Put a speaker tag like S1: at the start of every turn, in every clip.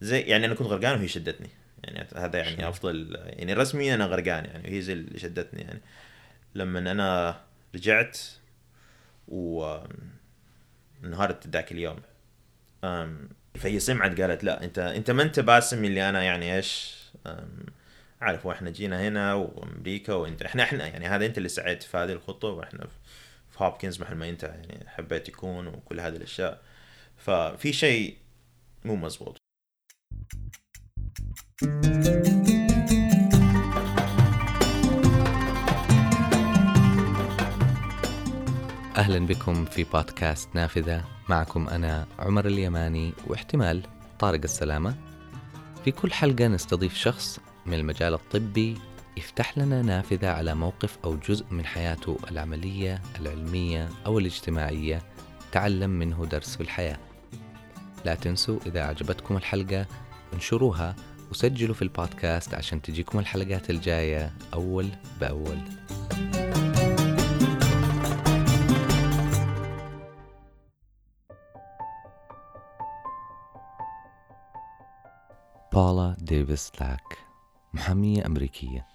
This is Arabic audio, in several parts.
S1: زي يعني أنا كنت غرقان وهي شدتني. يعني هذا يعني. أفضل يعني رسميا أنا غرقان يعني وهي زي اللي شدتني يعني. لما أنا رجعت و انهارت ذاك اليوم. فهي سمعت قالت لا أنت أنت ما أنت باسم اللي أنا يعني إيش؟ عارف وإحنا جينا هنا وأمريكا وإنت إحنا إحنا يعني هذا أنت اللي سعيت في هذه الخطوة وإحنا في- في هوبكنز محل ما أنت يعني حبيت تكون وكل هذه الأشياء. ففي شيء مو مزبوط.
S2: أهلا بكم في بودكاست نافذة. معكم أنا عمر اليماني واحتمال طارق السلامة. في كل حلقة نستضيف شخص من المجال الطبي يفتح لنا نافذة على موقف أو جزء من حياته العملية العلمية أو الاجتماعية. تعلم منه درس في الحياة. لا تنسوا إذا عجبتكم الحلقة انشروها وسجلوا في البودكاست عشان تجيكم الحلقات الجاية أول بأول. باولا ديفيس لاك محامية أمريكية.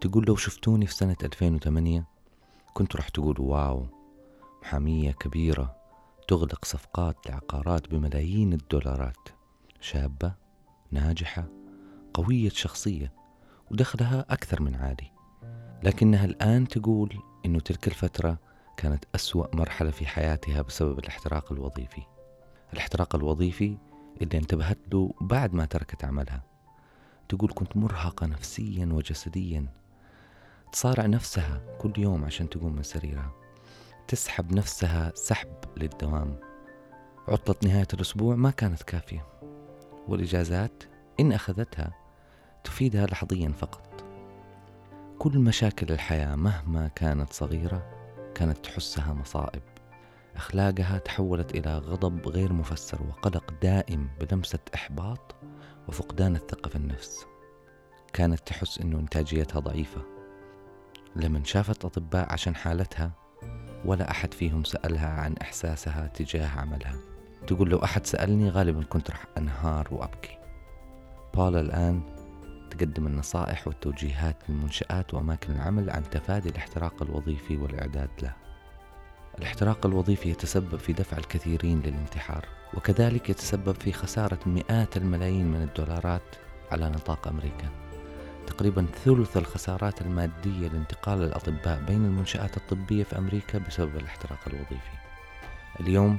S2: تقول لو شفتوني في سنة 2008 كنت راح تقولوا واو محامية كبيرة تغلق صفقات لعقارات بملايين الدولارات. شابة ناجحة قوية شخصية ودخلها أكثر من عالي لكنها الآن تقول إنه تلك الفترة كانت أسوأ مرحلة في حياتها بسبب الاحتراق الوظيفي. الاحتراق الوظيفي اللي انتبهت له بعد ما تركت عملها. تقول كنت مرهقة نفسيا وجسديا. تصارع نفسها كل يوم عشان تقوم من سريرها. تسحب نفسها سحب للدوام. عطلة نهاية الأسبوع ما كانت كافية. والإجازات إن أخذتها تفيدها لحظيا فقط. كل مشاكل الحياة مهما كانت صغيرة كانت تحسها مصائب. أخلاقها تحولت إلى غضب غير مفسر وقلق دائم بلمسة إحباط وفقدان الثقة في النفس. كانت تحس إنه إنتاجيتها ضعيفة. لمن شافت أطباء عشان حالتها ولا أحد فيهم سألها عن إحساسها تجاه عملها. تقول لو أحد سألني غالبا كنت راح أنهار وأبكي. باولا الآن تقدم النصائح والتوجيهات للمنشآت وأماكن العمل عن تفادي الاحتراق الوظيفي والإعداد له. الاحتراق الوظيفي يتسبب في دفع الكثيرين للانتحار وكذلك يتسبب في خسارة مئات الملايين من الدولارات على نطاق أمريكا. تقريبا ثلث الخسارات المادية لانتقال الأطباء بين المنشآت الطبية في أمريكا بسبب الاحتراق الوظيفي. اليوم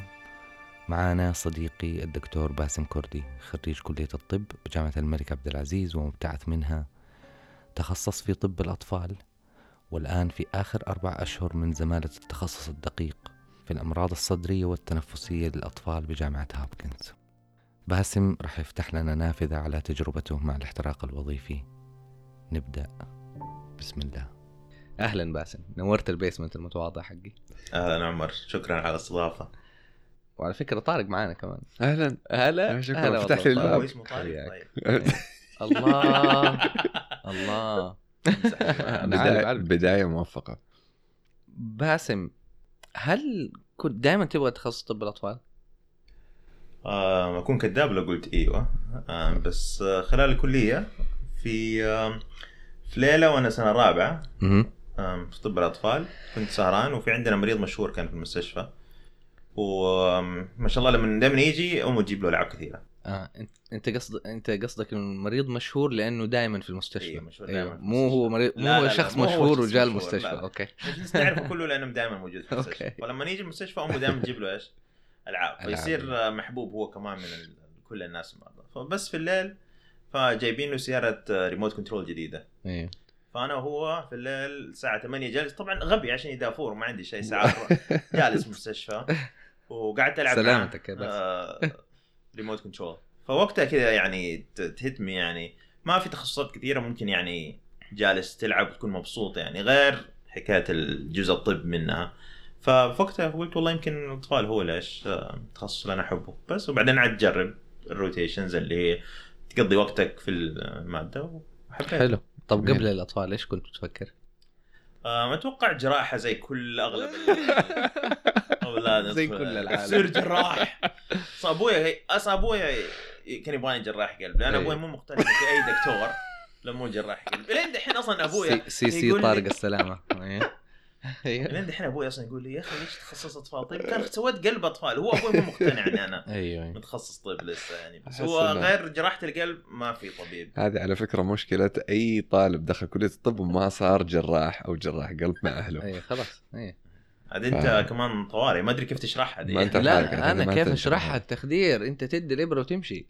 S2: معنا صديقي الدكتور باسم كردي خريج كلية الطب بجامعة الملك عبد العزيز ومبتعث منها. تخصص في طب الأطفال والآن في آخر أربع أشهر من زمالة التخصص الدقيق في الأمراض الصدرية والتنفسية للأطفال بجامعة هوبكنز باسم راح يفتح لنا نافذة على تجربته مع الاحتراق الوظيفي. نبدأ. بسم الله. أهلا باسم. نورت البيسمنت المتواضع حقي.
S1: أهلا عمر. شكرا على الاستضافة.
S2: وعلى فكرة طارق معانا كمان.
S3: أهلا.
S2: هلا
S3: شكراً،
S2: هلا
S3: فتح لي. الباب.
S1: اسمه طارق. طيب.
S2: الله. الله.
S3: بداية, بداية موفقة.
S2: باسم هل كنت دائما تبغى تخصص طب الأطفال؟
S1: آه، أكون كذاب لو قلت إيوه. آه، بس آه، خلال الكلية في آه، في ليلة وأنا
S2: سنة
S1: رابعة في طب الأطفال كنت سهران وفي عندنا مريض مشهور كان في المستشفى. وما شاء الله لما دائما يجي أمه تجيب له ألعاب كثيرة
S2: آه. انت أنت قصد أنت قصدك انه المريض مشهور لأنه دائما في المستشفى
S1: أيوة، مشهور دايماً في
S2: مو هو. مريض مو
S1: لا،
S2: هو
S1: لا، لا،
S2: شخص
S1: مو هو
S2: مشهور وجاء المستشفى
S1: لا، لا.
S2: أوكي
S1: بس نعرفه كله لأنه دائما موجود في المستشفى
S2: okay.
S1: فلما يجي المستشفى أمه دائما تجيب له إيش؟
S2: ألعاب.
S1: فيصير محبوب هو كمان من ال- كل الناس المرضى فبس في الليل فجايبين له سيارة remote control جديدة
S2: أيوه
S1: فأنا وهو في الليل الساعة 8 جالس طبعا غبي عشاني دافور ما عندي شيء ساعات جالس مستشفى وقعدت ألعب
S2: سلامتك يا باسم.
S1: آه، remote control فوقتها كذا يعني تهتمي يعني. ما في تخصصات كثيرة ممكن يعني جالس تلعب وتكون مبسوط يعني. غير حكاية الجزء الطب منها. فوقتها قلت والله يمكن الأطفال هو ليش آه، التخصص اللي أنا أحبه. بس وبعدين عاد تجرب الروتيشنز اللي هي تقضي وقتك في المادة وحبيت
S2: حلو. طب. قبل الأطفال إيش كنت بتفكر؟
S1: آه، أتوقع جراحه زي كل أغلب
S2: زي كل العالم.
S1: تصير جراح. أصل أبويا هي اصل أبويا كان يبغاني جراح قلب لأن
S4: إيه.
S1: أبوي مو مقتنع في أي دكتور. لا مو جراح قلب لين دحين أصلا أبويا
S4: سي سي, طارق السلامة. إيه. أيوه
S1: لين دحين أبوي أصلا يقول لي يا أخي ليش تخصص اطفال طيب كان سويت قلب أطفال. هو أبوي مو مقتنع اني أنا.
S4: أيوه
S1: متخصص طب لسه يعني. بس هو غير جراحة القلب ما في طبيب.
S3: هذه على فكرة مشكلة أي طالب دخل كلية الطب وما صار جراح أو جراح قلب مع أهله.
S4: أيوه خلاص. أيوه
S1: عاد أنت
S3: آه.
S1: كمان طوارئ. ما أدري كيف تشرحها دي
S3: ما الحركة
S4: لا
S3: هذه
S4: أنا
S3: ما
S4: كيف. أشرحها؟ التخدير أنت تدي الإبرة وتمشي.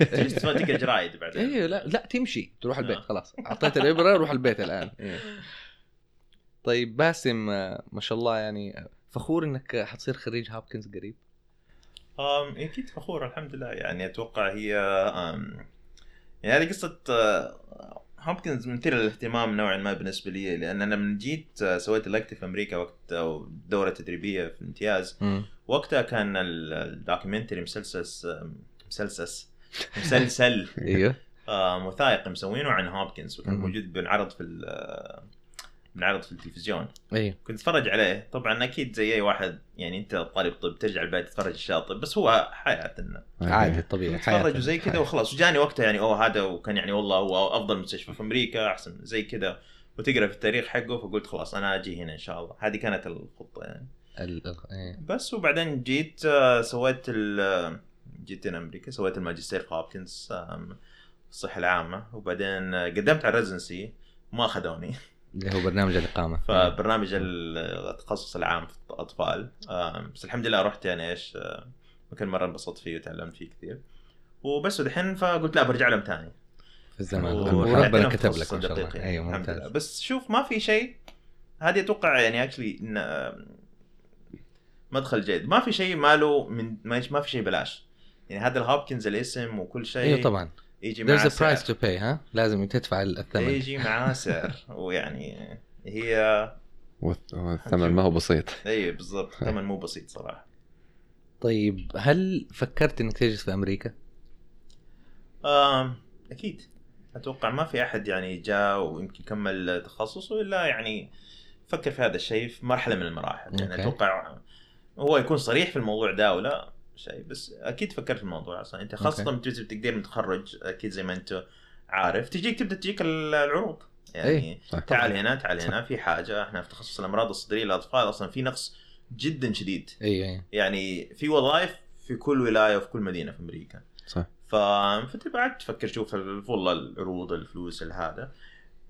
S1: تجلس تقرا جرايد بعدين.
S4: أيوه لا لا تمشي. تروح البيت
S1: آه.
S4: خلاص. أعطيت الإبرة روح البيت الآن. إيه. طيب باسم آه، ما شاء الله يعني آه، فخور إنك حتصير خريج هابكنز قريب؟
S1: أم أكيد فخور الحمد لله. يعني أتوقع هي يعني هذه قصة هوبكنز مثيره للاهتمام نوعا ما بالنسبة لي لأن أنا من جيت آه، سويت الكتف في أمريكا وقت دورة تدريبية في الامتياز. وقتها كان ال- ال documentary مسلسل مسلسل مسلسل.
S4: أيوه.
S1: آه، وثائقي مسوينه عن هوبكنز وكان. موجود بنعرض في بنعرض في التلفزيون.
S4: أيوه
S1: كنت اتفرج عليه. طبعا أكيد زي أي واحد يعني أنت طالب طب ترجع البيت تتفرج اشياء طب بس هو حياتنا
S4: عادي طبيعي
S1: تتفرج وزي كذا وخلاص. وجاني وقتها يعني أوه هذا وكان يعني والله هو أفضل مستشفى في أمريكا أحسن زي كذا. وتقرأ في التاريخ حقه فقلت خلاص أنا أجي هنا إن شاء الله. هذه كانت الخطة يعني. بس وبعدين جيت آه، سويت ال جيت هنا أمريكا سويت الماجستير في هوبكنز الصحة العامة. وبعدين آه، قدمت على ال residency ما أخذوني.
S4: اللي هو برنامج الإقامة.
S1: فبرنامج التخصص العام في الأطفال. بس الحمد لله رحت يعني إيش مكان مرة انبسطت فيه وتعلمت فيه كثير. وبس ودحين فقلت لا برجع لهم ثاني
S4: في الزمان وربنا كتب لك ما شاء الله. أيوه
S1: الحمد لله.
S4: ممتاز
S1: بس شوف ما في شيء هذه أتوقع يعني اكشلي مدخل جيد. ما في شيء ماله من ما ما في شيء بلاش. يعني هذا الهوبكنز الاسم وكل شيء.
S4: أيوه طبعا.
S1: يجي معاه
S4: there's a price to pay ها؟ لازم تدفع الثمن.
S1: يجي معاه سعر ويعني هي
S3: والث- والثمن ما هو بسيط.
S1: إي بالضبط. ثمن مو بسيط صراحة.
S4: طيب هل فكرت إنك تجلس في أمريكا؟
S1: آم أكيد. أتوقع ما في أحد يعني جاء ويمكن كمل تخصصه إلا يعني فكر في هذا الشيء في مرحلة من المراحل. يعني. أتوقع هو يكون صريح في الموضوع ده ولا شيء بس أكيد فكرت في الموضوع أصلا.
S4: أنت
S1: خاصة تجي تقدير متخرج أكيد زي ما أنت عارف تجيك تبدأ تجيك العروض. يعني
S3: صح.
S1: تعال هنا تعال هنا في حاجة إحنا في تخصص الأمراض الصدرية للاطفال أصلا في نقص جدا شديد.
S4: أيوه أيوه
S1: يعني في وظائف في كل ولاية وفي كل مدينة في أمريكا.
S3: صح.
S1: ف... فتبعد تفكر شوف ال- والله العروض الفلوس هذا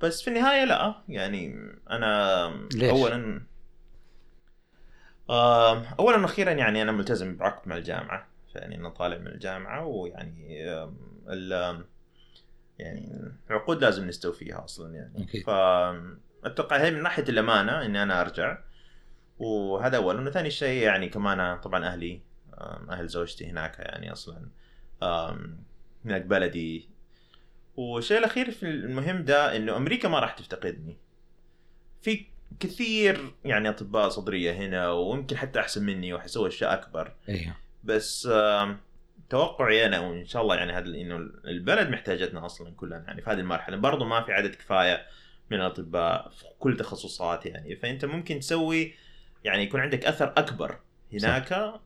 S1: بس في النهاية لا يعني أنا
S4: ليش؟
S1: اولا اولا وأخيرا يعني أنا ملتزم بعقد مع الجامعة يعني أنا طالع من الجامعة ويعني يعني العقود لازم نستوفيها أصلا يعني.
S4: أكيد.
S1: فاتوقع هي من ناحية الأمانة إني أنا أرجع وهذا اولا وثاني شيء يعني كمان طبعا أهلي أهل زوجتي هناك يعني أصلا هناك بلدي. والشيء الأخير في المهم ده إنه أمريكا ما راح تفتقدني. في كثير يعني أطباء صدرية هنا ويمكن حتى أحسن مني وحيسوي أشياء أكبر.
S4: أيوه
S1: بس توقعي أنا وإن شاء الله يعني هذا إنه البلد محتاجتنا أصلا كلنا يعني في هذه المرحلة. برضو ما في عدد كفاية من الأطباء في كل تخصصات يعني. فأنت ممكن تسوي يعني يكون عندك أثر أكبر هناك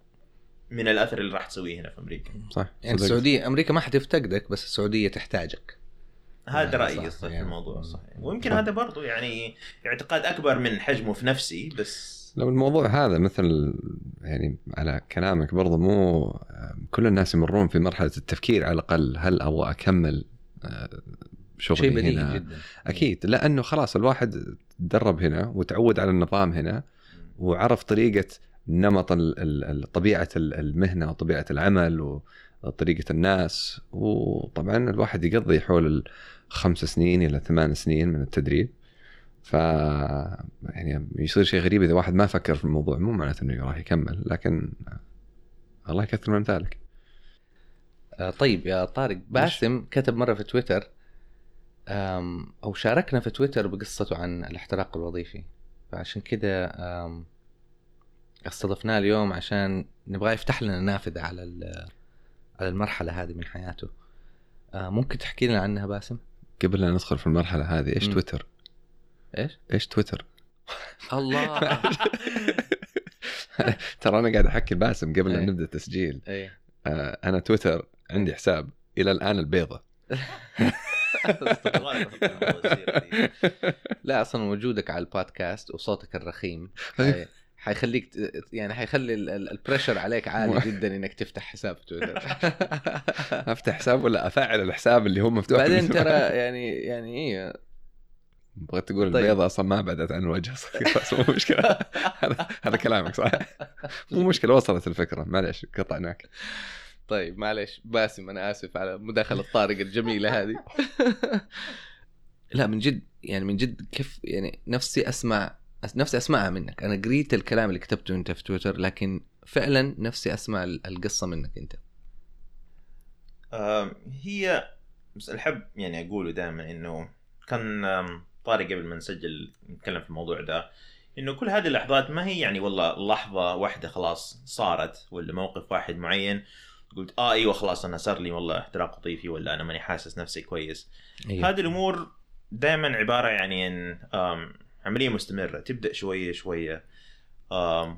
S1: من الأثر اللي راح تسويه هنا في أمريكا.
S3: صح.
S4: يعني. السعودية أمريكا ما حتفتقدك بس السعودية تحتاجك.
S1: هذا
S4: يعني
S1: رأيي
S4: صح،
S1: في
S4: يعني.
S1: الموضوع صحيح ويمكن هذا برضو يعني اعتقاد أكبر من حجمه في نفسي بس
S3: لو الموضوع هذا مثل يعني على كلامك برضه مو كل الناس يمرون في مرحلة التفكير على الأقل هل أبغى أكمل آه،
S4: شيء
S3: شغلي
S4: بديهي
S3: هنا؟
S4: جدا.
S3: أكيد لأنه خلاص الواحد تدرب هنا وتعود على النظام هنا وعرف طريقة نمط طبيعة ال- المهنة وطبيعة العمل وطريقه الناس وطبعا الواحد يقضي حول الخمس سنين إلى ثمان سنين من التدريب. ف يعني يصير شيء غريب إذا واحد ما فكر في الموضوع مو معناته إنه راح يكمل لكن الله يكثر من ذلك.
S4: آه طيب يا طارق باسم كتب مرة في تويتر أو شاركنا في تويتر بقصته عن الاحتراق الوظيفي. فعشان كده آم، استضفناه اليوم عشان نبغاه يفتح لنا نافذة على على المرحلة هذه من حياته. آه، ممكن تحكي لنا عنها باسم؟
S3: قبل لا ندخل في المرحلة هذه إيش
S4: مم.
S3: تويتر؟
S4: إيش؟
S3: إيش تويتر؟
S4: الله.
S3: ترى أنا قاعد أحكي باسم قبل لا
S4: إيه.
S3: نبدأ التسجيل.
S4: إيه.
S3: آه، أنا تويتر عندي حساب إلى الآن البيضة.
S4: لا أصلا وجودك على البودكاست وصوتك الرخيم. حي- حيخليك يعني حيخلي ال- ال- البريشر عليك عالي جدا إنك تفتح حساب تويتر
S3: أفتح حساب ولا أفعل الحساب اللي هو مفتوح
S4: بعدين ترى يعني يعني إيه؟
S3: بغيت تقول
S4: طيب.
S3: البيضة أصلا ما بدت عن الوجه بس مو مشكلة. هذا هذا كلامك صح. مو مشكلة وصلت الفكرة. معلش قطعناك.
S4: طيب معلش باسم أنا آسف على مداخلة طارق الجميلة هذه. لا من جد يعني من جد كيف يعني نفسي أسمع نفسي أسمعها منك. أنا قريت الكلام اللي كتبته أنت في تويتر لكن فعلا نفسي أسمع ال- القصة منك
S1: أنت. هي بس الحب يعني أقوله دائما إنه كان آم، طارق قبل ما نسجل نتكلم في الموضوع ده إنه كل هذه اللحظات ما هي يعني والله لحظة واحدة خلاص صارت ولا موقف واحد معين قلت آه إيوه خلاص أنا صار لي والله احتراق وظيفي ولا أنا ماني حاسس نفسي كويس.
S4: أيوه.
S1: هذه الأمور دائما عبارة يعني عن عملية مستمرة تبدأ شوية شوية.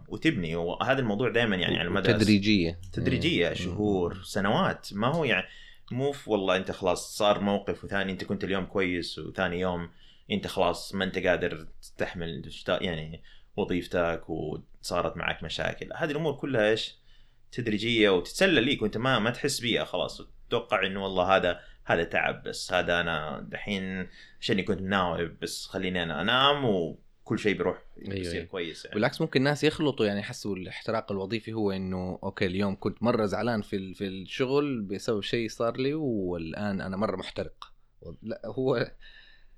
S1: وتبني. وهذا الموضوع دائما يعني على مدى
S4: تدريجية.
S1: تدريجية
S4: إيه.
S1: شهور سنوات. ما هو يعني مو في والله أنت خلاص صار موقف وثاني أنت كنت اليوم كويس وثاني يوم أنت خلاص ما أنت قادر تشتا- يعني وظيفتك وصارت معك مشاكل. هذه الأمور كلها إيش؟ تدريجية وتتسلل ليك وأنت ما ما تحس بيها خلاص. تتوقع إنه والله هذا هذا تعب بس هذا أنا دحين عشان كنت ناوي بس خليني أنا أنام وكل شيء بيروح
S4: أيوة،
S1: يصير
S4: أيوة.
S1: كويس يعني.
S4: بالعكس ممكن الناس يخلطوا يعني يحسوا الاحتراق الوظيفي هو إنه أوكي اليوم كنت مرة زعلان في في الشغل بسبب شيء صار لي والآن أنا مرة محترق لا هو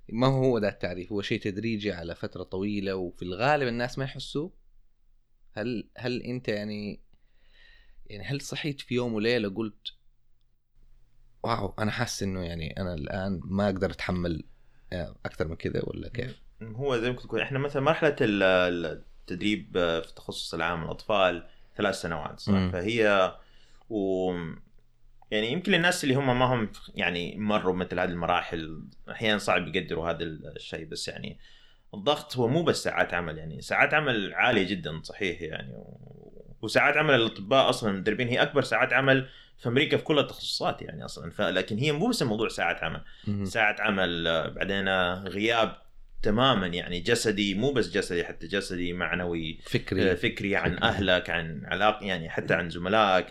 S4: ما هو ده التعريف هو شيء تدريجي على فترة طويلة وفي الغالب الناس ما يحسوه هل هل أنت يعني يعني هل صحيت في يوم وليلة قلت واو أنا حاسس إنه يعني أنا الآن ما أقدر أتحمل أكثر من كذا ولا كيف؟
S1: هو زي ما كنت تقول إحنا مثلا مرحلة ال- التدريب في التخصص العام الأطفال ثلاث سنوات صح. فهي و يعني يمكن الناس اللي هم ما هم يعني مروا مثل هذه المراحل أحيانا صعب يقدروا هذا الشيء بس يعني الضغط هو مو بس ساعات عمل يعني ساعات عمل عالية جدا صحيح يعني و... وساعات عمل الأطباء أصلا المدربين هي أكبر ساعات عمل في أمريكا في كل التخصصات يعني أصلا. فلكن هي مو بس موضوع ساعات عمل. ساعة عمل آه، بعدين آه، غياب تماما يعني جسدي مو بس جسدي حتى جسدي معنوي آه،
S4: فكري
S1: فكري عن
S4: فكري.
S1: أهلك عن علاق يعني حتى عن زملائك.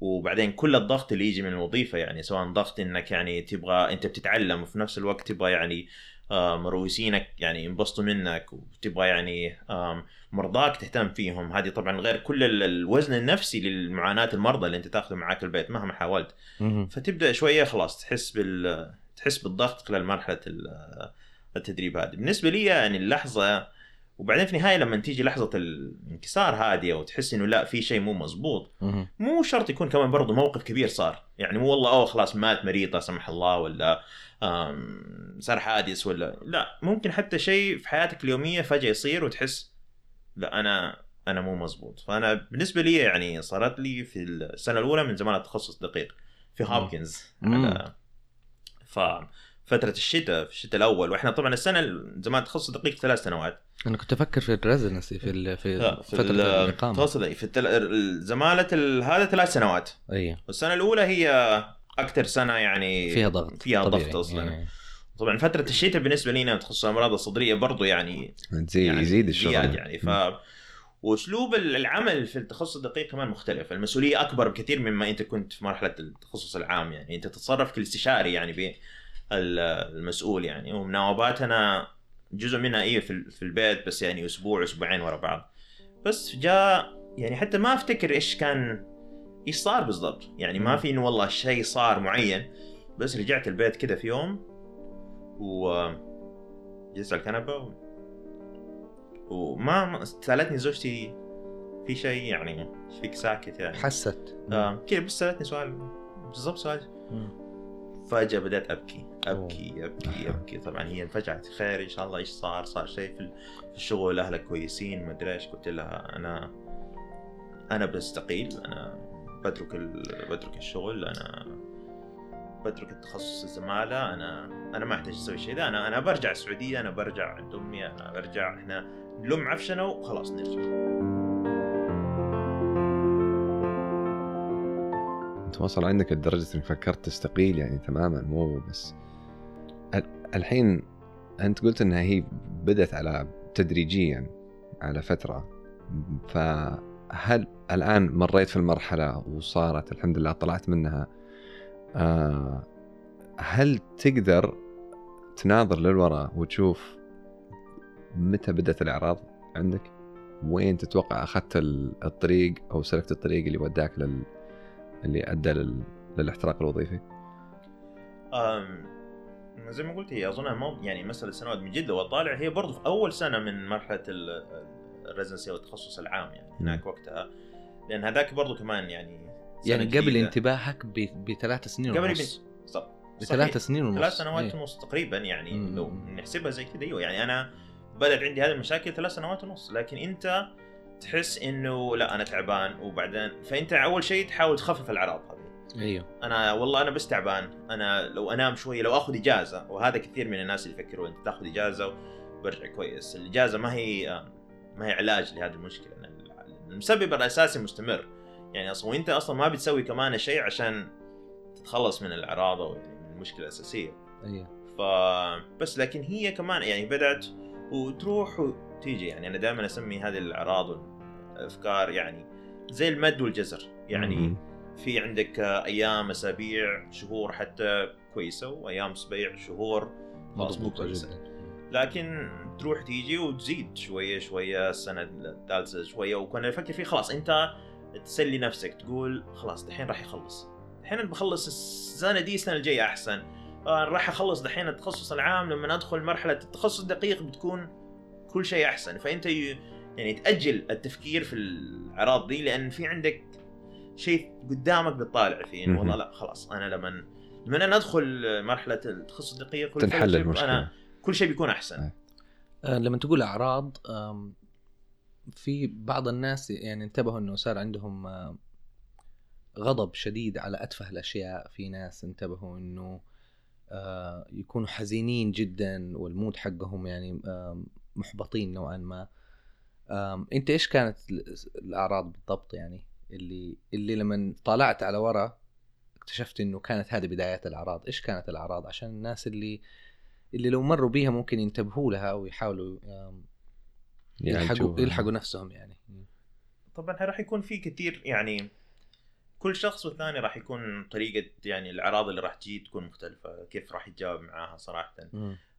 S1: وبعدين كل الضغط اللي يجي من الوظيفة يعني سواء ضغط إنك يعني تبغى أنت بتتعلم وفي نفس الوقت تبغى يعني مروسينك يعني ينبسطوا منك وتبغى يعني مرضاك تهتم فيهم. هذه طبعا غير كل ال- الوزن النفسي للمعاناة المرضى اللي انت تاخذه معاك البيت مهما حاولت. فتبدأ شوية خلاص تحس بال تحس بالضغط خلال مرحلة ال- التدريب هذه. بالنسبة لي يعني اللحظة وبعدين في النهايه لما تيجي لحظة الانكسار هذه أو تحس إنه لا في شيء مو مزبوط. مو شرط يكون كمان برضه موقف كبير صار. يعني مو والله أوه خلاص مات مريض لا سمح الله ولا صار حادث ولا لا. ممكن حتى شيء في حياتك اليومية فجأة يصير وتحس لا أنا أنا مو مزبوط فأنا بالنسبة لي يعني صارت لي في السنة الأولى من زمان التخصص دقيق في هوبكنز. على ففتره الشتاء في الشتاء الأول. وإحنا طبعا السنة زمان تخصص دقيق ثلاث سنوات.
S4: أنا كنت أفكر في الريزنسي في ال- في فترة
S1: ال- الإقامة. في التل... ال... هذا ثلاث سنوات.
S4: أيوه
S1: والسنة الأولى هي أكثر سنة يعني
S4: فيها ضغط
S1: فيها
S4: طبيعي.
S1: ضغط أصلا.
S4: يعني
S1: طبعا فترة الشتاء بالنسبة لنا تخصص الامراض الصدرية برضو يعني
S3: تزيد
S1: يعني
S3: يزيد الشغل.
S1: يعني. ف وأسلوب العمل في التخصص الدقيق كمان مختلف، المسؤولية أكبر بكثير مما أنت كنت في مرحلة التخصص العام يعني. أنت تتصرف كالاستشاري يعني بالمسؤول يعني. ومناوباتنا جزء منها إيه في ال- في البيت بس يعني أسبوع أسبوعين ورا بعض. بس جاء يعني حتى ما أفتكر إيش كان إيش صار بالضبط، يعني ما في إنه والله شيء صار معين. بس رجعت البيت كده في يوم و جلست على الكنبه و... وما ما- سألتني زوجتي في شيء يعني إيش فيك ساكت يعني.
S4: حست.
S1: آه كذا بس سألتني سؤال بالضبط سؤال. فجأة بدأت أبكي. أبكي أبكي أبكي. طبعا هي انفجعت. خير إن شاء الله إيش صار؟ صار شيء في ال- في الشغل أهلك كويسين ما أدري إيش. قلت لها أنا أنا بستقيل. أنا بترك ال... بترك الشغل. أنا بترك التخصص الزمالة. أنا أنا ما أحتاج أسوي شيء ده أنا أنا برجع السعودية. أنا برجع عند أمي. أنا برجع إحنا نلم عفشنا وخلاص نرجع.
S3: انت عندك لدرجه انك فكرت تستقيل يعني تماما مو بس ال- الحين انت قلت انها هي بدت على تدريجيا على فترة فهل الآن مريت في المرحلة وصارت الحمد لله طلعت منها آه، هل تقدر تناظر للوراء وتشوف متى بدأت الإعراض عندك؟ وين تتوقع أخذت ال- الطريق أو سلكت الطريق اللي وداك لل اللي أدى لل... للاحتراق الوظيفي؟
S1: أم زي ما قلت هي اظنها مو يعني مسألة سنوات من جد لو أطالع هي برضو في أول سنة من مرحلة الريزنسي أو التخصص العام يعني هناك وقتها لأن هذاك برضو كمان يعني
S4: يعني قبل
S1: جديدة.
S4: انتباهك ب- بثلاث سنين
S1: قبل
S4: ونص
S1: بالضبط
S4: بثلاث سنين ونص
S1: ثلاث سنوات
S4: إيه.
S1: ونص تقريبا يعني
S4: مم.
S1: لو نحسبها زي كذا أيوه يعني أنا بدات عندي هذه المشاكل ثلاث سنوات ونص لكن أنت تحس إنه لا أنا تعبان وبعدين فأنت أول شيء تحاول تخفف الأعراض هذه.
S4: أيوه.
S1: أنا والله أنا بس تعبان أنا لو أنام شوية لو آخذ إجازة وهذا كثير من الناس اللي يفكروا أنت تاخذ إجازة وبرجع كويس. الإجازة ما هي ما هي علاج لهذه المشكلة المسبب الأساسي مستمر. يعني أصلا وأنت أصلا ما بتسوي كمان شيء عشان تتخلص من الأعراض أو من المشكلة الأساسية.
S4: أيوه.
S1: فبس لكن هي كمان يعني بدأت وتروح وتيجي. يعني أنا دائما أسمي هذه الأعراض والافكار يعني زي المد والجزر. يعني. في عندك أيام أسابيع شهور حتى كويسة وأيام أسابيع شهور خلاص مو
S4: مضبوطة
S1: كويسة.
S4: جدا.
S1: لكن تروح تيجي وتزيد شوية شوية السنة الثالثة شوية وكنا نفكر فيه خلاص أنت تسلي نفسك تقول خلاص دحين راح يخلص. دحين بخلص السنة دي السنة الجاية أحسن. آه راح أخلص دحين التخصص العام لما أدخل مرحلة التخصص الدقيق بتكون كل شيء أحسن. فأنت يعني تأجل التفكير في الأعراض دي لأن في عندك شيء قدامك بتطالع فيه إنه والله. لا خلاص أنا لما لما أنا أدخل مرحلة التخصص الدقيق
S3: تنحل المشكلة
S1: أنا كل شيء بيكون
S3: أحسن.
S4: آه، لما تقول أعراض في بعض الناس يعني انتبهوا إنه صار عندهم غضب شديد على أتفه الأشياء في ناس انتبهوا إنه آه، يكونوا حزينين جدا والمود حقهم يعني محبطين نوعا ما انت إيش كانت ال- الأعراض بالضبط يعني؟ اللي اللي لما طالعت على ورا اكتشفت إنه كانت هذه بدايات الأعراض. إيش كانت الأعراض؟ عشان الناس اللي اللي لو مروا بيها ممكن ينتبهوا لها ويحاولوا يلحقوا. يلحقوا نفسهم يعني.
S1: طبعا راح يكون في كثير يعني كل شخص والثاني راح يكون طريقة يعني الأعراض اللي راح تجي تكون مختلفة كيف راح يتجاوب معاها صراحة.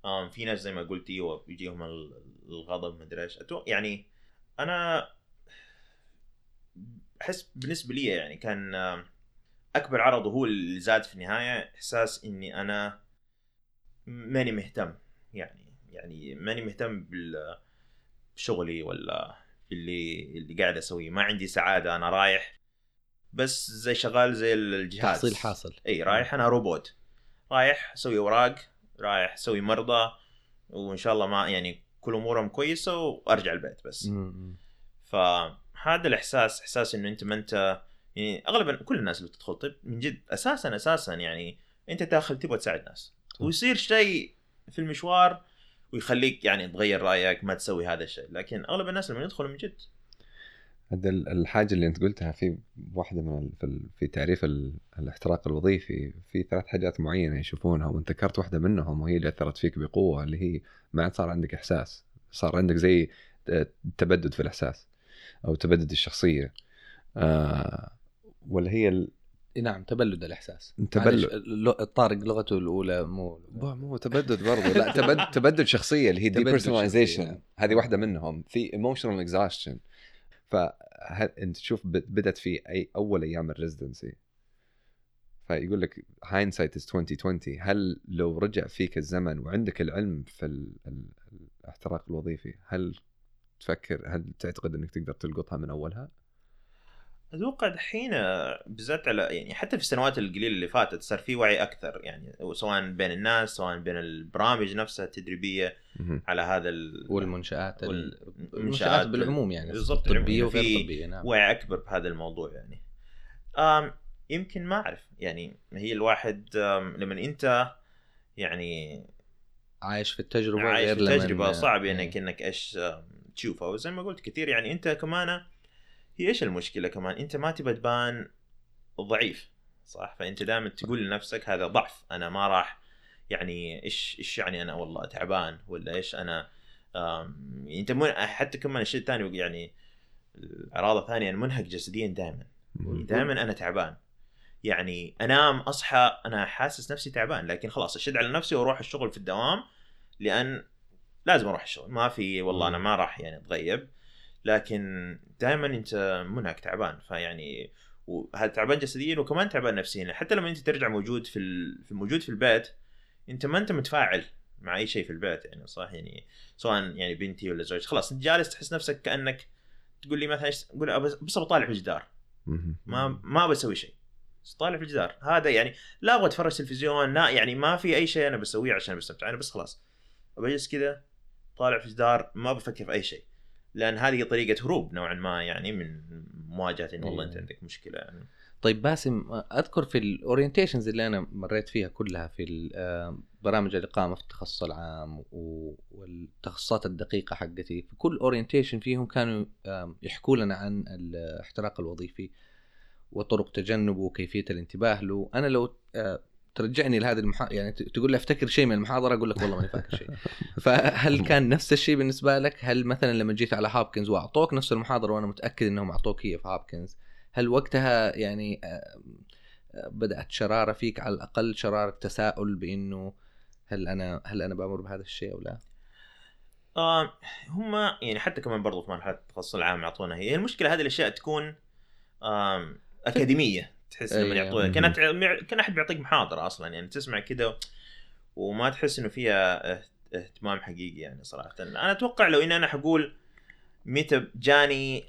S1: آم في ناس زي ما قلتي وبيجيهم ال- الغضب مدري إيش. يعني أنا أحس بالنسبة لي يعني كان آم، أكبر عرض وهو اللي زاد في النهاية إحساس إني أنا ماني مهتم يعني يعني ماني مهتم بشغلي ولا باللي اللي قاعد أسويه. ما عندي سعادة أنا رايح بس زي شغال زي الجهاز.
S4: تحصيل حاصل.
S1: إي رايح أنا روبوت. رايح أسوي أوراق رايح أسوي مرضى وإن شاء الله ما يعني كل أمورهم كويسة وأرجع البيت بس
S4: مم.
S1: فهذا الإحساس إحساس إنه أنت ما أنت يعني اغلبا كل الناس اللي بتدخل طب من جد أساسا أساسا يعني أنت داخل تبغى تساعد ناس. ويصير شيء في المشوار ويخليك يعني تغير رأيك ما تسوي هذا الشيء لكن أغلب الناس لما يدخلوا من جد
S3: هذا ال- الحاجة اللي أنت قلتها في واحدة من في, تعريف ال- الاحتراق الوظيفي في ثلاث حاجات معينة يشوفونها وأنت ذكرت واحدة منهم وهي اللي أثرت فيك بقوة اللي هي ما عاد صار عندك إحساس صار عندك زي تبدد في الإحساس أو تبدد الشخصية. آه ولا هي ال-
S4: نعم تبلد الإحساس.
S3: تبلد.
S4: الطارق لغته الأولى مو
S3: مو تبدد برضه لا تبدد تبدد شخصية اللي هي
S4: تبدد
S3: دي
S4: شخصية،
S3: depersonalization
S4: نعم.
S3: هذه واحدة منهم. في emotional exhaustion فهل انت تشوف ب- بدت في اي أول أيام ال residency فيقول لك hindsight is 2020 هل لو رجع فيك الزمن وعندك العلم في ال- الاحتراق الوظيفي هل تفكر هل تعتقد إنك تقدر تلقطها من أولها؟
S1: أتوقع دحين آه، بالذات على يعني حتى في السنوات القليلة اللي فاتت صار في وعي أكثر يعني سواء بين الناس سواء بين البرامج نفسها
S3: التدريبية.
S1: على هذا ال... والمنشآت
S4: المنشآت بالعموم يعني
S1: بالضبط
S4: طبيه
S1: في
S4: وغير طبيه نعم
S1: وعي أكبر بهذا الموضوع يعني آم يمكن ما أعرف يعني هي الواحد لما أنت يعني
S4: عايش في التجربة
S1: عايش في
S4: لمن-
S1: تجربة صعب
S4: إيه.
S1: إنك إنك إيش تشوفها وزي ما قلت كثير يعني أنت كمان هي إيش المشكلة كمان؟ أنت ما تبى تبان ضعيف صح؟ فأنت دائما تقول لنفسك هذا ضعف أنا ما راح يعني إيش إيش يعني أنا والله تعبان ولا إيش أنا أنت من حتى كمان الشيء الثاني يعني الأعراض الثانية أنا منهك جسديا دائما. دائما أنا تعبان. يعني أنام أصحى أنا حاسس نفسي تعبان لكن خلاص أشد على نفسي وأروح الشغل في الدوام لأن لازم أروح الشغل ما في والله أنا ما راح يعني أتغيب. لكن دائما أنت منهك تعبان فيعني وهذا تعبان جسديا وكمان تعبان نفسيا. حتى لما أنت ترجع موجود في ال- في موجود في البيت أنت ما أنت متفاعل مع أي شيء في البيت يعني صح؟ يعني سواء يعني بنتي ولا زوجتي. خلاص أنت جالس تحس نفسك كأنك تقول لي مثلا تقول بس بطالع في الجدار. ما ما بسوي شيء. بس طالع في الجدار. هذا يعني لا أبغى أتفرج تلفزيون لا يعني ما في أي شيء أنا بسويه عشان بستمتع. أنا بس خلاص بجلس كذا طالع في الجدار ما بفكر في أي شيء. لأن هذه طريقة هروب نوعا ما يعني من مواجهة إن والله أنت
S3: إيه.
S1: عندك مشكلة يعني
S4: طيب باسم أذكر في ال orientations اللي أنا مريت فيها كلها في آه، برامج الإقامة في التخصص العام والتخصصات الدقيقة حقتي في كل orientation فيهم كانوا يحكوا لنا عن الاحتراق الوظيفي وطرق تجنبه وكيفية الانتباه له أنا لو آه، ترجعني لهذه المحاضره يعني ت- تقول لي أفتكر شيء من المحاضرة أقول لك والله ماني فاكر شيء. فهل كان نفس الشيء بالنسبة لك؟ هل مثلا لما جيت على هابكنز وأعطوك نفس المحاضرة وأنا متأكد إنهم أعطوك هي في هابكنز هل وقتها يعني آه، آه، بدأت شرارة فيك على الأقل شرارة تساؤل بإنه هل أنا هل أنا بمر بهذا الشيء أو لا؟
S1: آه هم يعني حتى كمان برضو في مرحلة التخصص العام يعطونا هي. المشكلة هذه الأشياء تكون أكاديمية. تحس لما
S4: أيوة.
S1: يعطوها. كانت كان أحد بيعطيك محاضره أصلا يعني تسمع كذا وما تحس إنه فيها اه- اهتمام حقيقي يعني صراحة أنا أتوقع لو إني أنا حقول متى جاني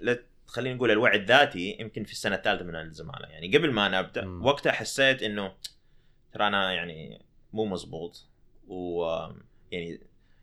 S1: خلينا نقول الوعي الذاتي يمكن في السنة الثالثة من الزمالة يعني قبل ما أنا أبدأ
S4: مم.
S1: وقتها حسيت إنه ترى أنا يعني مو مزبوط و يعني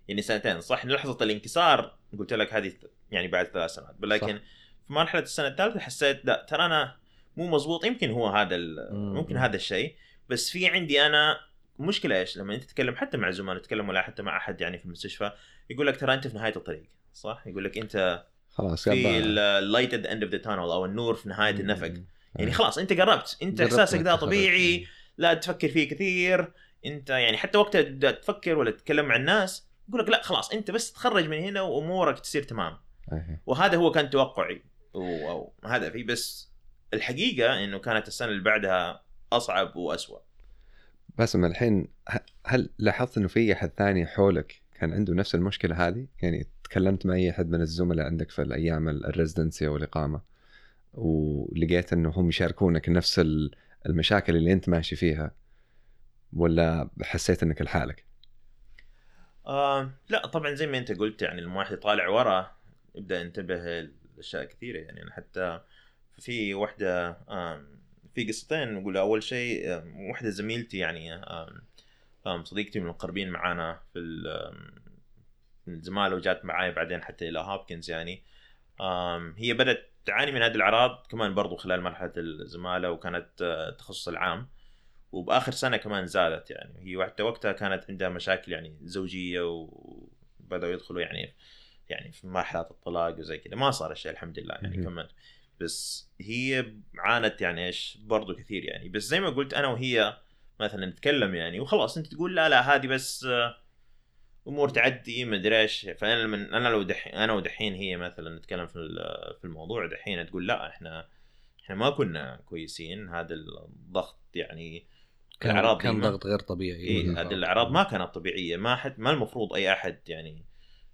S1: يعني سنتين صح لحظة الانكسار قلت لك هذه يعني بعد ثلاث سنوات لكن
S4: صح.
S1: في مرحلة السنة الثالثة حسيت لا ترى أنا مو مزبوط يمكن هو هذا. ممكن هذا الشيء بس في عندي أنا مشكلة إيش لما أنت تتكلم حتى مع زملاء تتكلم ولا حتى مع أحد يعني في المستشفى يقول لك ترى أنت في نهاية الطريق صح يقول لك أنت
S3: خلاص
S1: في.
S3: ال
S1: light at end of the tunnel أو النور في نهاية النفق. يعني خلاص أنت قربت أنت
S4: إحساسك
S1: ده. طبيعي لا تفكر فيه كثير أنت يعني حتى وقت تفكر ولا تتكلم مع الناس يقول لك لا خلاص أنت بس تخرج من هنا وأمورك تصير تمام. وهذا هو كان توقعي و- أو هدفي بس الحقيقة إنه كانت السنة اللي بعدها أصعب واسوء
S3: باسم الحين هل لاحظت إنه في أحد ثاني حولك كان عنده نفس المشكلة هذه؟ يعني تكلمت مع أي أحد من الزملاء عندك في الأيام ال- الريزدنسي أو الإقامة ولقيت إنه هم يشاركونك نفس ال- المشاكل اللي أنت ماشي فيها ولا حسيت إنك لحالك؟
S1: آه لا طبعا زي ما أنت قلت يعني لما واحد يطالع ورا يبدا ينتبه لأشياء كثيرة يعني أنا حتى في واحدة آم، في قصتين نقول أول شيء آم، واحدة زميلتي يعني صديقتي من المقربين معانا في الزماله وجات معاي بعدين حتى إلى هابكنز يعني. هي بدأت تعاني من هذه الأعراض كمان برضو خلال مرحلة الزمالة وكانت آه، التخصص العام. وبآخر سنة كمان زادت يعني. هي حتى وقتها كانت عندها مشاكل يعني زوجية وبدأوا يدخلوا يعني يعني في مرحلة الطلاق وزي كذا. ما صار الشيء الحمد لله يعني. كمان بس هي عانت يعني إيش؟ برضو كثير يعني. بس زي ما قلت أنا وهي مثلا نتكلم يعني وخلاص أنت تقول لا لا هذه بس آه، أمور تعدي ما أدري إيش. فأنا لما أنا لو دحين أنا ودحين هي مثلا نتكلم في في الموضوع دحين تقول لا إحنا إحنا ما كنا كويسين. هذا الضغط يعني
S4: كان
S1: الأعراض دي
S4: كان ضغط غير طبيعي.
S1: إيه. هذه الأعراض ما كانت طبيعية. ما حد ما المفروض أي أحد يعني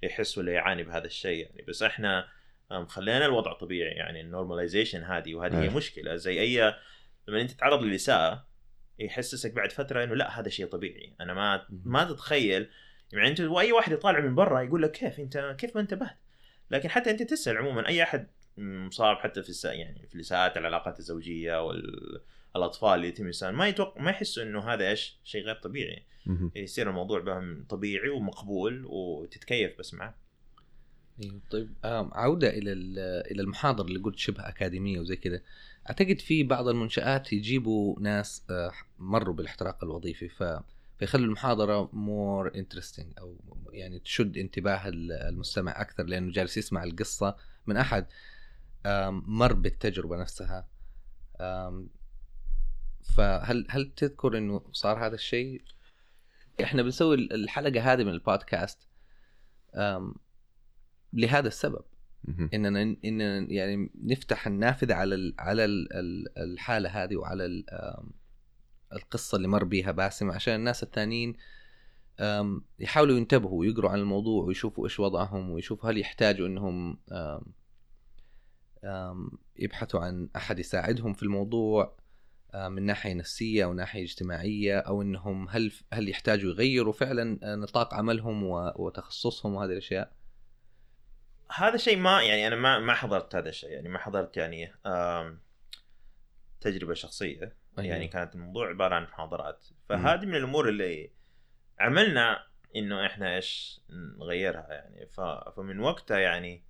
S1: يحس ولا يعاني بهذا الشيء يعني. بس إحنا خلينا الوضع طبيعي يعني النورماليزيشن هذه وهذه هي
S3: أيه.
S1: مشكلة. زي أي لما أنت تتعرض للإساءة يحسسك بعد فترة إنه لا هذا شيء طبيعي. أنا ما ما تتخيل. يعني أنت وأي واحد يطالع من برا يقول لك كيف أنت كيف ما انتبهت؟ لكن حتى أنت تسأل عموما أي أحد مصاب حتى في الس... يعني في الإساءات العلاقات الزوجية والاطفال اللي يتم الاساءه ما يتوقع ما يحسوا إنه هذا إيش؟ شيء غير طبيعي. يصير الموضوع بهم طبيعي ومقبول وتتكيف بس معه.
S4: أيوة، طيب آم، عودة إلى ال- إلى المحاضرة اللي قلت شبه أكاديمية وزي كذا. أعتقد في بعض المنشآت يجيبوا ناس آه، مروا بالاحتراق الوظيفي ف فيخلوا المحاضرة more interesting أو يعني تشد انتباه ال- المستمع أكثر لأنه جالس يسمع القصة من أحد. آم، مر بالتجربة نفسها. فهل هل تذكر إنه صار هذا الشيء؟ إحنا بنسوي الحلقة هذه من البودكاست. لهذا السبب. إننا إننا يعني نفتح النافذة على ال على ال ال- الحالة هذه وعلى ال- القصة اللي مر بيها باسم عشان الناس الثانيين يحاولوا ينتبهوا ويقروا عن الموضوع ويشوفوا إيش وضعهم ويشوفوا هل يحتاجوا إنهم يبحثوا عن أحد يساعدهم في الموضوع من ناحية نفسية أو ناحية اجتماعية أو إنهم هل هل يحتاجوا يغيروا فعلا نطاق عملهم وتخصصهم وهذه الأشياء
S1: هذا الشيء ما يعني أنا ما ما حضرت هذا الشيء يعني ما حضرت يعني تجربة شخصية
S4: أيوة.
S1: يعني كانت الموضوع عبارة عن محاضرات فهذه من الأمور اللي عملنا إنه إحنا إيش نغيرها يعني. فمن وقتها يعني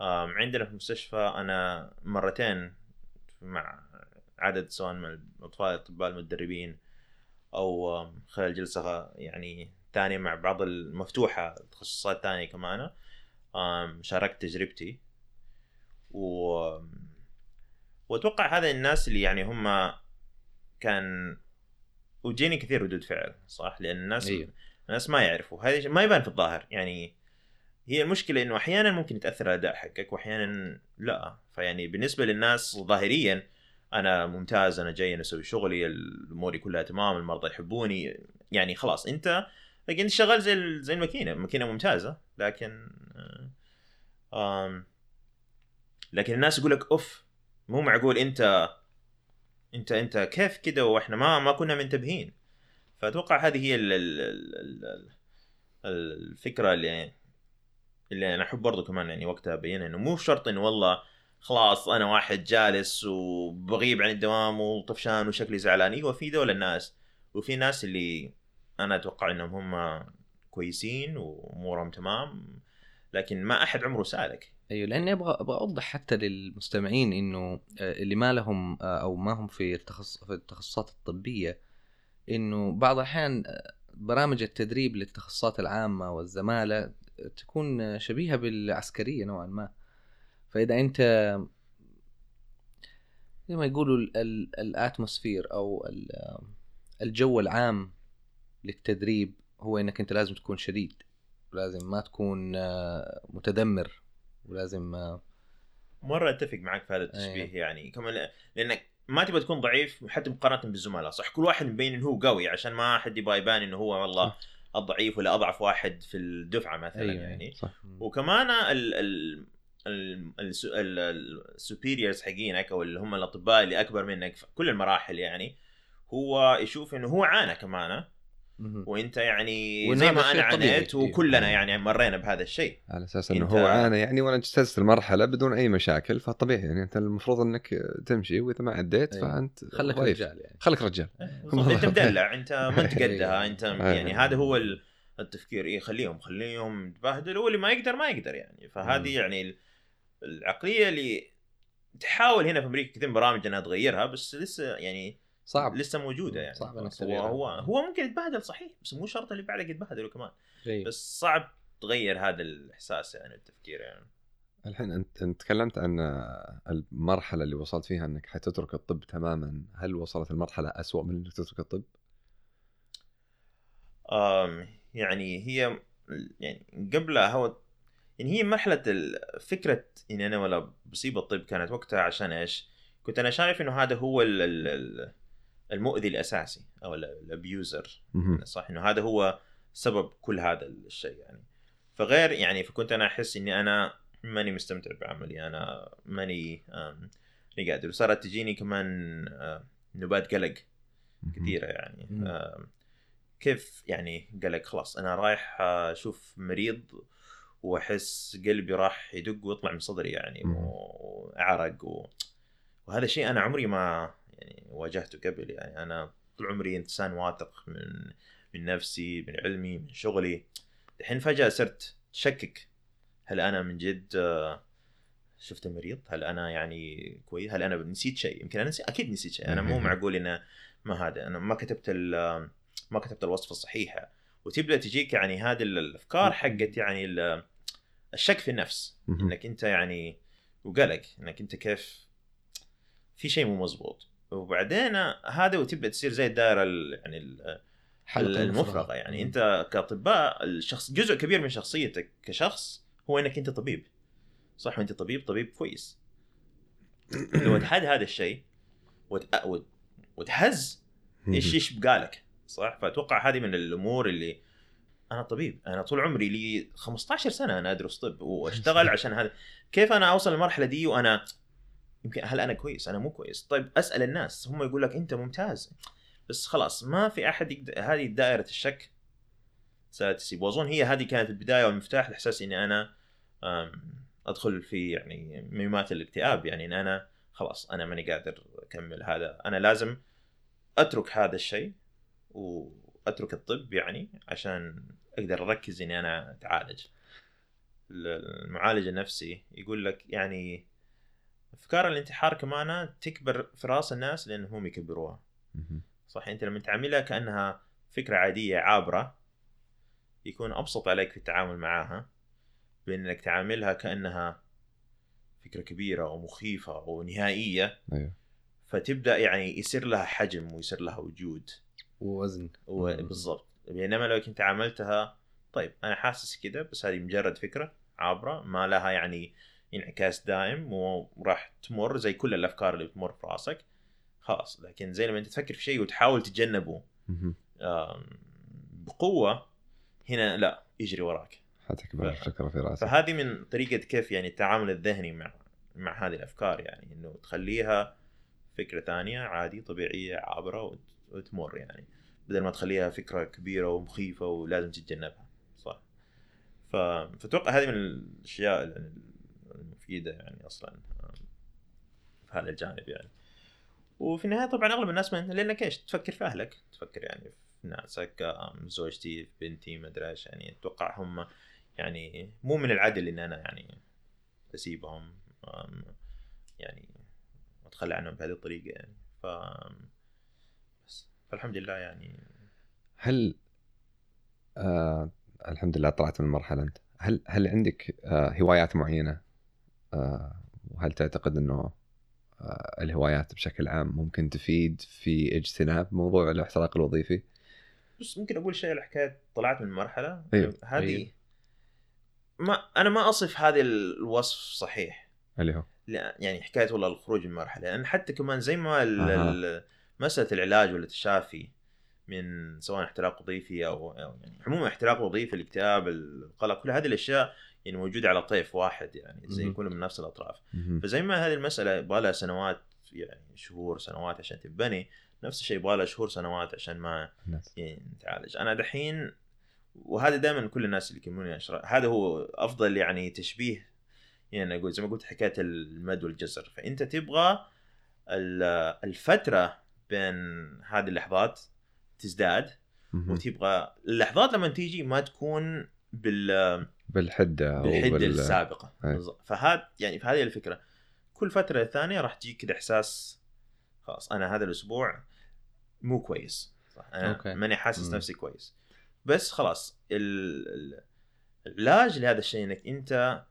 S1: عندنا في المستشفى أنا مرتين مع عدد سواء من الأطفال الأطباء المدربين أو خلال جلسة يعني ثانية مع بعض المفتوحة تخصصات ثانية كمان شاركت تجربتي. و وأتوقع هذا الناس اللي يعني هم كان وجيني كثير ردود فعل صح؟ لأن الناس
S4: أيوه.
S1: الناس ما يعرفوا. هذا ما يبان في الظاهر. يعني هي المشكلة إنه أحيانا ممكن يتأثر الاداء حقك واحيانا لا. فيعني بالنسبة للناس ظاهريا أنا ممتاز أنا جاي أنا أسوي شغلي اموري كلها تمام المرضى يحبوني. يعني خلاص أنت لكن أنت شغال زي زي الماكينة. الماكينة ممتازة لكن آه، آم لكن الناس يقول لك أوف مو معقول أنت أنت أنت كيف كده وإحنا ما ما كنا منتبهين. فأتوقع هذه هي ال ال ال ال الفكرة اللي اللي أنا أحب برضو كمان يعني وقتها ابينها إنه مو شرط إنه والله خلاص أنا واحد جالس وبغيب عن الدوام وطفشان وشكلي زعلان. إيوه في دول الناس وفي ناس اللي أنا أتوقع إنهم هم كويسين وأمورهم تمام. لكن ما أحد عمره سألك.
S4: أيوه لأني أبغى أبغى أوضح حتى للمستمعين إنه آه، اللي ما لهم آه، أو ما هم في التخصص في التخصصات الطبية إنه بعض الأحيان آه، برامج التدريب للتخصصات العامة والزمالة تكون شبيهة بالعسكرية نوعا ما. فإذا أنت زي ما يقولوا ال- ال- الأتموسفير أو ال- الجو العام للتدريب هو إنك أنت لازم تكون شديد. لازم ما تكون آه، متذمر ولازم آه،
S1: مرة أتفق معك في هذا التشبيه
S4: أيوة.
S1: يعني كمان لأنك ما تبغى تكون ضعيف حتى مقارنة بالزملاء صح كل واحد مبين إنه هو قوي عشان ما حد يبغى يبان إنه هو والله الضعيف ولا أضعف واحد في الدفعة مثلا
S4: أيوة.
S1: يعني
S3: صح
S1: وكمان ال ال السوبيريورز حقينك أو اللي هم الأطباء اللي أكبر منك في كل المراحل يعني هو يشوف إنه هو عانى كمان. وانت يعني زي ما
S4: أنا.
S1: عانيت
S4: أيوة.
S1: وكلنا يعني مرينا بهذا الشيء
S3: على أساس
S1: إنه
S3: هو عانى يعني وأنا اجتزت المرحلة بدون أي مشاكل فطبيعي يعني أنت المفروض إنك تمشي وإذا ما عديت
S4: أيوة.
S3: فأنت
S4: خليك. رجال يعني
S3: خليك رجال
S1: أنت مدلع أنت ما أنت
S4: أيوة.
S1: قدها انت يعني هذا هو ال- التفكير إيه خليهم خليهم يتبهدلوا واللي ما يقدر ما يقدر يعني فهذه. يعني ال- العقلية اللي تحاول هنا في أمريكا كثير برامج إنها تغيرها بس لسه يعني
S4: صعب
S1: لسه موجودة يعني
S4: صعب إنك
S1: هو
S4: تغيرها.
S1: هو هو ممكن يتبهدل صحيح بس مو شرط اللي بعدك يتبهدلوا كمان
S4: أيوة.
S1: بس صعب تغير هذا الإحساس يعني التفكير يعني
S3: الحين أنت تكلمت عن المرحلة اللي وصلت فيها إنك حتترك الطب تماما هل وصلت المرحلة أسوأ من إنك تترك الطب
S1: آم يعني هي يعني قبلها هو يعني هي مرحلة ال- فكرة إني أنا ولا بصيب الطب كانت وقتها عشان إيش؟ كنت أنا شايف إنه هذا هو ال- ال- المؤذي الأساسي أو
S3: الأبيوزر.
S1: صح؟ إنه هذا هو سبب كل هذا الشيء يعني. فغير يعني فكنت أنا أحس إني أنا ماني مستمتع بعملي أنا ماني ماني قادر. وصارت تجيني كمان نوبات قلق كثيرة يعني. كيف يعني قلق؟ خلاص أنا رايح أشوف مريض وأحس قلبي راح يدق ويطلع من صدري يعني
S3: مم.
S1: وأعرق و... وهذا شيء أنا عمري ما يعني واجهته قبل. يعني أنا طول عمري إنسان واثق من من نفسي من علمي من شغلي. الحين فجأة صرت تشكك. هل أنا من جد آه، شفت مريض هل أنا يعني كويس؟ هل أنا نسيت شيء؟ يمكن أنا نسيت أكيد نسيت شيء. أنا مو. معقول إنه ما هذا. أنا ما كتبت ال- ما كتبت الوصفة الصحيحة. وتبدأ تجيك يعني هذه الأفكار حقت يعني ال- الشك في النفس. إنك أنت يعني وقلق. إنك أنت كيف في شيء مو مزبوط. وبعدين هذا وتبدا تصير زي الدائرة ال- يعني ال-
S4: حلقة
S1: المفرغة. يعني انت كأطباء الشخص جزء كبير من شخصيتك كشخص هو انك انت طبيب. صح؟ وانت طبيب طبيب كويس. لو تحد هذا الشيء وت- وت- وتهز إيش إيش بقالك؟ صح؟ فأتوقع هذه من الأمور اللي أنا طبيب. أنا طول عمري لي 15 سنة أنا أدرس طب وأشتغل عشان هذا. كيف أنا أوصل للمرحلة دي؟ وأنا يمكن هل أنا كويس؟ أنا مو كويس. طيب أسأل الناس. هم يقول لك أنت ممتاز. بس خلاص ما في أحد يقدر هذه دائرة الشك. ستسيب واظن هي هذه كانت البداية والمفتاح. لاحساس إني أنا أدخل في يعني ميمات الاكتئاب. يعني إن أنا خلاص أنا ماني قادر أكمل هذا. أنا لازم أترك هذا الشيء وأترك الطب يعني عشان أقدر أركز إني أنا أتعالج. المعالج النفسي يقول لك يعني أفكار الانتحار كمان تكبر في رأس الناس لانهم هم يكبروها. صح أنت لما تعاملها كأنها فكرة عادية عابرة يكون أبسط عليك في التعامل معاها بين انك تعاملها كأنها فكرة كبيرة ومخيفة ونهائية.
S3: أيوه.
S1: فتبدأ يعني يصير لها حجم ويصير لها وجود.
S4: ووزن.
S1: بالضبط. بينما لو كنت عاملتها طيب أنا حاسس كده بس هذه مجرد فكرة عابرة ما لها يعني انعكاس دائم وراح تمر زي كل الأفكار اللي بتمر في راسك. خلاص لكن زي لما أنت تفكر في شيء وتحاول تتجنبه بقوة هنا لا يجري وراك.
S3: حتكبر الفكرة في راسك.
S1: فهذه من طريقة كيف يعني التعامل الذهني مع مع هذه الأفكار يعني إنه تخليها فكرة ثانية عادي طبيعية عابرة وت- وتمر يعني. بدل ما تخليها فكرة كبيرة ومخيفة ولازم تتجنبها صح. ف... فأتوقع هذه من الأشياء المفيده يعني أصلا في هذا الجانب يعني. وفي النهاية طبعا أغلب الناس من لأنك إيش؟ تفكر في أهلك تفكر يعني في ناسك زوجتي بنتي ما أدري إيش يعني أتوقع هم يعني مو من العدل إن أنا يعني أسيبهم يعني أتخلى عنهم بهذه الطريقة يعني. ف بس فالحمد لله يعني.
S3: هل آه الحمد لله طلعت من المرحله أنت. هل هل عندك آه هوايات معينة؟ وهل تعتقد إنه آه الهوايات بشكل عام ممكن تفيد في اجتناب موضوع الاحتراق الوظيفي؟
S1: بس ممكن أقول شيء على حكايه طلعت من المرحله
S3: أيوه.
S1: هذه
S4: أيوه.
S1: ما أنا ما أصف هذا الوصف صحيح
S3: اللي هو
S1: لا يعني حكاية والله الخروج من المرحله لأن حتى كمان زي ما. ال- مسألة العلاج والتشافي من سواء احتراق وظيفي أو أو يعني عموما احتراق وظيفي الاكتئاب القلق كل هذه الأشياء يعني موجوده على طيف واحد يعني زي
S3: مهم.
S1: كله من نفس
S3: الأطراف.
S1: فزي ما هذه المسألة يبغى لها سنوات يعني شهور سنوات عشان تبني نفس الشيء يبغى لها شهور سنوات عشان ما. يعني تعالج أنا دحين وهذا دائما كل الناس اللي يكلموني هذا هو أفضل يعني تشبيه يعني أقول زي ما قلت حكاية المد والجزر فأنت تبغى ال- الفترة بين هذه اللحظات تزداد. وتبغى اللحظات لما تيجي ما تكون بال
S3: بالحدة أو
S1: بالحدة
S3: بال- السابقة.
S1: بالضبط. فهذا يعني فهذه الفكرة كل فترة ثانية راح تجيك كده إحساس خلاص أنا هذا الأسبوع مو كويس صح
S4: أنا.
S1: ماني حاسس
S4: مم.
S1: نفسي كويس بس خلاص ال- ال- العلاج لهذا الشيء إنك أنت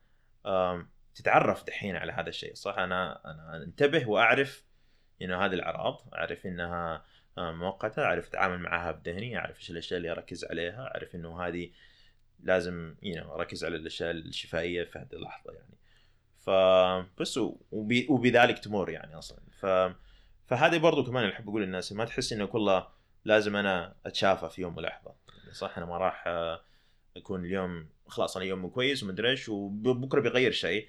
S1: تتعرف دحين على هذا الشيء صح أنا أنا أنتبه وأعرف انه هذه الأعراض أعرف إنها مؤقتة أعرف أتعامل معها بذهني أعرف إيش الأشياء اللي أركز عليها أعرف إنه هذه لازم you know, أركز على الأشياء الشفائية في هذه اللحظة يعني. فبس وبي وبذلك تمر يعني أصلا. ف فهذه برضو كمان اللي أحب أقول للناس ما تحس إنه كله لازم أنا أتشافى في يوم ولحظة. صح أنا ما راح آه، أكون اليوم خلاص أنا يوم كويس ومدري إيش وبكرة بيغير شيء.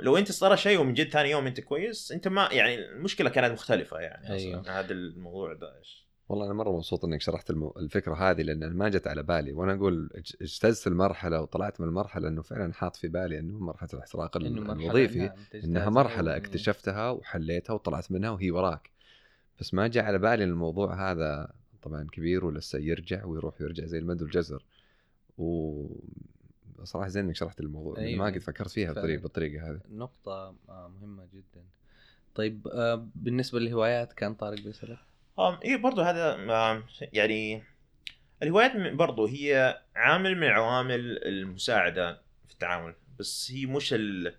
S1: لو أنت صار شيء ومن جد ثاني يوم أنت كويس أنت ما يعني المشكلة كانت مختلفة يعني أصلا.
S4: أيوه.
S1: هذا الموضوع ده إيش.
S3: والله أنا مرة مبسوط إنك شرحت المو... الفكرة هذه لأن ما جت على بالي وأنا أقول اج- اجتزت المرحلة وطلعت من المرحلة إنه فعلا حاط في بالي
S4: إنه مرحلة الاحتراق
S3: الوظيفي
S4: نعم، تجتازها
S3: إنها
S4: مرحلة
S3: اكتشفتها وحليتها وطلعت منها وهي وراك بس ما جاء على بالي الموضوع هذا طبعا كبير ولسه يرجع ويروح ويرجع زي المد والجزر و صراحة زين إنك شرحت الموضوع أيوة.
S4: أيوة.
S3: ما قد فكرت فيها. بالطريقة بالطريقة هذه
S4: نقطة آه، مهمة جدا طيب آه، بالنسبة للهوايات كان طارق بيسألك
S1: آم إيه برضو هذا يعني الهوايات برضو هي عامل من عوامل المساعدة في التعامل بس هي مش ال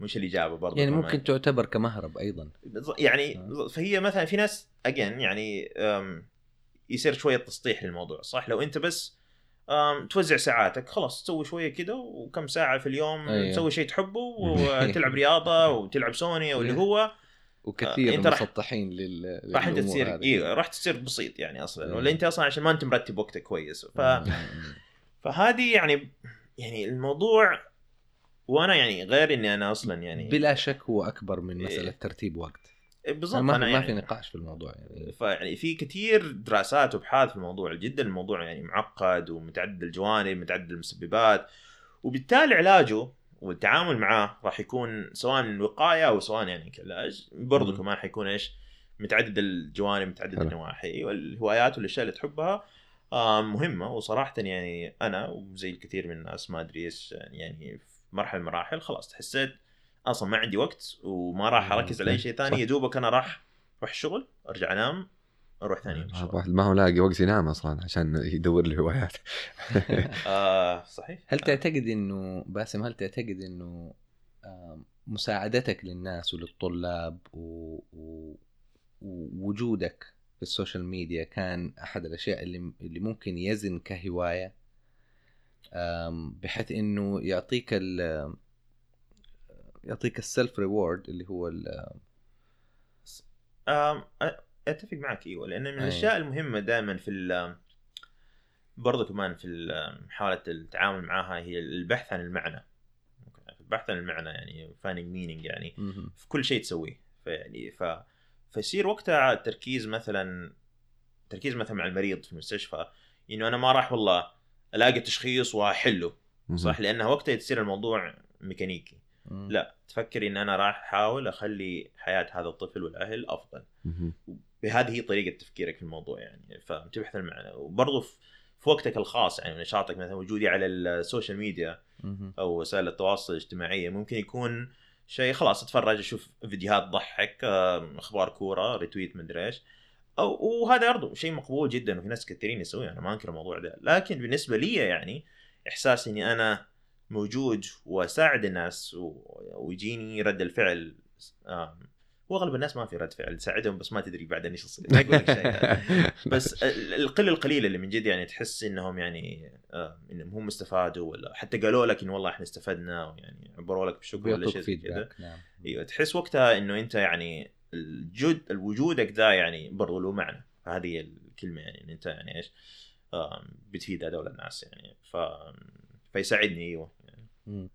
S1: مش الإجابة برضه
S4: يعني
S1: كمان.
S4: ممكن تعتبر كمهرب
S1: أيضا يعني
S4: آه.
S1: فهي مثلا في ناس اجين يعني يصير شوية تسطيح للموضوع صح لو أنت بس توزع ساعاتك خلاص تسوي شوية كده وكم ساعة في اليوم
S4: أيوة.
S1: تسوي شيء تحبه وتلعب رياضة وتلعب سوني أو اللي هو
S4: وكثير
S1: آه، أنت راح-
S4: مسطحين لل
S1: راح انت تصير. أيوه راح تصير بسيط يعني
S4: أصلا.
S1: ولا أنت أصلا عشان ما أنت مرتب وقتك كويس ف... فهذه يعني يعني الموضوع وأنا يعني غير إني أنا أصلا يعني
S4: بلا شك هو أكبر من
S1: إيه.
S4: مسألة ترتيب وقت
S1: بالضبط
S4: ما,
S1: أنا
S4: في
S1: يعني
S4: ما في نقاش في الموضوع يعني
S1: فيعني في كثير دراسات وأبحاث في الموضوع جدا الموضوع يعني معقد ومتعدد الجوانب متعدد المسببات وبالتالي علاجه والتعامل معاه راح يكون سواء وقاية أو سواء يعني كعلاج برضه
S4: مم.
S1: كمان حيكون إيش متعدد الجوانب متعدد. النواحي والهوايات والأشياء اللي تحبها آه، مهمة وصراحه يعني أنا وزي الكثير من الناس ما أدري إيش يعني في مرحلة من المراحل خلاص حسيت أصلا ما عندي وقت وما راح. أركز على أي شيء ثاني. يا دوبك أنا راح أروح الشغل أرجع أنام أروح ثاني يوم الشغل.
S3: الواحد ما هو لاقي وقت ينام أصلا عشان يدور له هوايات
S1: آه صحيح.
S4: هل تعتقد إنه باسم هل تعتقد إنه آم، مساعدتك للناس وللطلاب و... و... ووجودك في ال social media كان أحد الأشياء اللي اللي ممكن يزن كهواية؟ بحيث إنه يعطيك ال يعطيك السيلف ريورد اللي هو ال-
S1: أتفق معك إيوه لأن من. الأشياء المهمة دائما في برضه كمان في محاوله التعامل معها هي البحث عن المعنى البحث عن المعنى يعني finding meaning يعني
S4: مهم.
S1: في كل شيء تسويه فيعني ف فيصير وقتها التركيز مثلا تركيز مثلا مع المريض في المستشفى إنه أنا ما راح والله ألاقي تشخيص وأحله صح لأنه وقتها تصير الموضوع ميكانيكي
S4: مم.
S1: لا تفكر إن أنا راح أحاول أخلي حياة هذا الطفل والأهل
S3: أفضل.
S1: بهذه هي طريقة تفكيرك في الموضوع يعني فبتبحث المعنى. وبرضه في وقتك الخاص يعني نشاطك مثلا وجودي على ال social
S4: media.
S1: أو وسائل التواصل الاجتماعي ممكن يكون شيء خلاص أتفرج أشوف فيديوهات تضحك أخبار كورة retweet مدري إيش. أو وهذا برضه شيء مقبول جدا وفي ناس كثيرين يسويه أنا ما أنكر الموضوع ده. لكن بالنسبة لي يعني إحساس إني أنا موجود وأساعد الناس ويجيني رد الفعل واغلب الناس ما في رد فعل تساعدهم بس ما تدري بعدين إيش يصير. ما يقول لك شيء. بس ال- القلة القليلة اللي من جد يعني تحس إنهم يعني آه إنهم هم استفادوا ولا حتى قالوا لك انه والله إحنا استفدنا ويعني عبروا لك بالشكر ولا شيء زي كذا.
S4: نعم.
S1: أيوه تحس وقتها إنه أنت يعني الجود الوجودك ده يعني برضو له معنى. فهذه هي الكلمة يعني إن أنت يعني إيش بتفيد هذول الناس يعني. ف فيساعدني أيوه. يعني.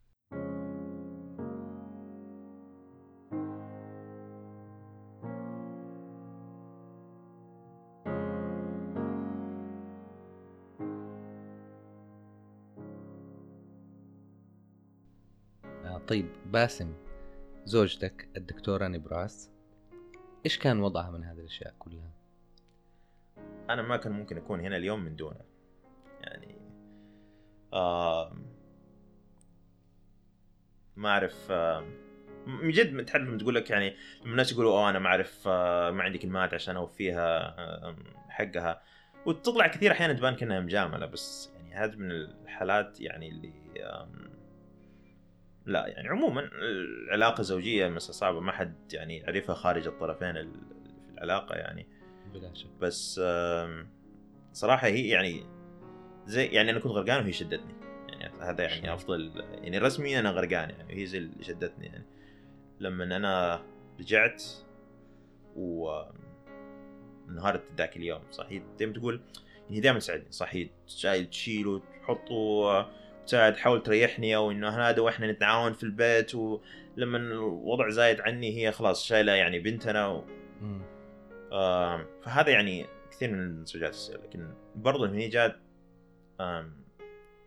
S4: طيب باسم زوجتك الدكتورة نبراس إيش كان وضعها من هذه الأشياء كلها؟
S1: أنا ما كان ممكن أكون هنا اليوم من دونه يعني آم، ما أعرف آم، من جد تعرف لما تقول لك يعني لما الناس يقولوا أوه أنا ما أعرف آه، ما عندي كلمات عشان أوفيها حقها وتطلع كثير أحيانا تبان كأنها مجاملة بس يعني هذه من الحالات يعني اللي لا يعني عموما العلاقة الزوجية مثلا صعبة ما حد يعني يعرفها خارج الطرفين ال- في العلاقة يعني.
S4: بلا شك.
S1: بس صراحة هي يعني زي يعني أنا كنت غرقان وهي شدتني. يعني هذا يعني أفضل يعني رسمي أنا غرقان يعني وهي زي اللي شدتني يعني. لما أنا رجعت و انهارت ذاك اليوم صح هي دائما تقول هي دائما تساعدني صح هي شايل تشيله تحطه تساعد تحاول تريحني أو إنه هذا وإحنا نتعاون في البيت ولما الوضع زايد عني هي خلاص شايلة يعني بنتنا و... آم، فهذا يعني كثير من الزوجات لكن برضه هي جات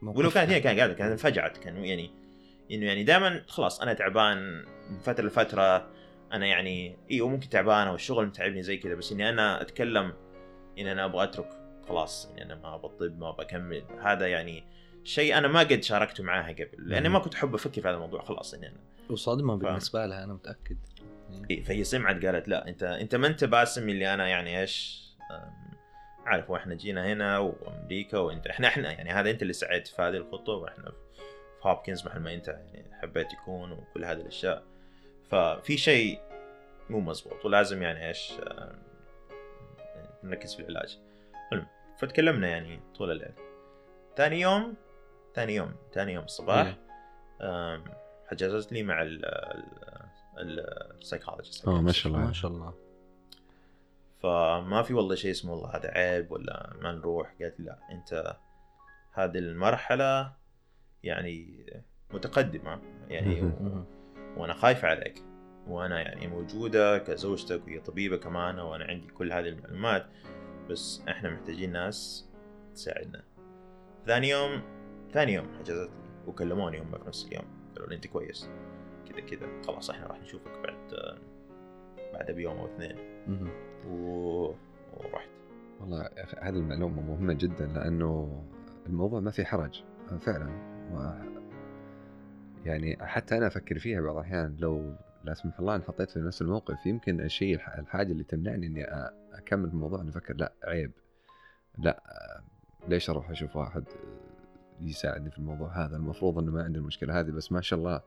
S1: ولو. كانت هي كانت قاعدة كانت انفجعت كان يعني إنه يعني دائما خلاص أنا تعبان من فترة لفترة أنا يعني أيوه ممكن تعبان أو الشغل متعبني زي كذا بس إني أنا أتكلم ان أنا أبغى أترك خلاص إني أنا ما الطب ما أبغى أكمل. هذا يعني شيء أنا ما قد شاركته معاها قبل لأني ما كنت أحب أفكر في هذا الموضوع خلاص
S4: وصدمة
S1: فاهم.
S4: بالنسبة لها أنا متأكد.
S1: إيه، فهي سمعت قالت لا أنت أنت ما أنت باسم اللي أنا يعني إيش عارف وإحنا جينا هنا وأمريكا وإنت إحنا إحنا يعني هذا أنت اللي سعيت في هذه الخطوة وإحنا هوبكنز محل ما أنت يعني حبيت يكون وكل هذه الأشياء. ففي شيء مو مزبوط ولازم يعني إيش نركز في العلاج. المهم فتكلمنا يعني طول الليل. ثاني يوم ثاني يوم ثاني يوم الصباح. آم، حجزت لي مع ال السايكولوجيست
S3: آه ما شاء الله.
S4: ما شاء الله.
S1: فما في والله شيء اسمه والله هذا عيب ولا ما نروح. قالت لي لا أنت هذه المرحلة يعني متقدمة. يعني. وأنا خايفه عليك. وأنا يعني موجودة كزوجتك وهي طبيبة كمان وأنا عندي كل هذه المعلومات. بس إحنا محتاجين ناس تساعدنا. ثاني يوم ثاني يوم حجزت وكلموني هم في نفس اليوم. قالوا لي أنت كويس. كذا كذا. خلاص إحنا راح نشوفك بعد بعد بيوم أو اثنين. و... ورحت.
S3: والله هذه المعلومة مهمة جدا لأنه الموضوع ما في حرج. فعلا. و يعني حتى أنا أفكر فيها بعض الأحيان لو لا سمح الله انحطيت في نفس الموقف يمكن الشيء الح- الحاجة اللي تمنعني إني أكمل في الموضوع إني أفكر لا عيب. لا ليش أروح أشوف واحد يساعدني في الموضوع هذا. المفروض إنه ما عندي المشكلة هذه بس ما شاء الله.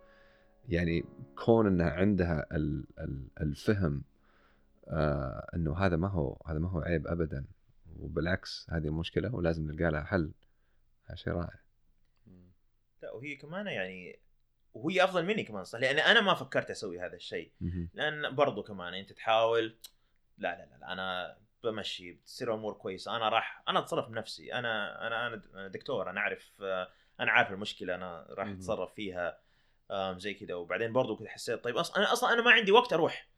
S3: يعني كون إنها عندها ال- ال- الفهم آه إنه هذا ما هو هذا ما هو عيب ابدا. وبالعكس هذه مشكلة ولازم نلقى لها حل. شيء رائع.
S1: لا وهي كمان يعني وهي أفضل مني كمان صح؟ لأن أنا ما فكرت أسوي هذا الشيء. لأن برضو كمان أنت تحاول لا لا لا, لا أنا بمشي بتصير أمور كويسة. أنا راح أنا أتصرف بنفسي. أنا أنا أنا دكتور أنا أعرف أنا عارف المشكلة أنا راح. أتصرف فيها زي كذا وبعدين برضو كنت حسيت طيب أصلا أنا أصلا أنا ما عندي وقت أروح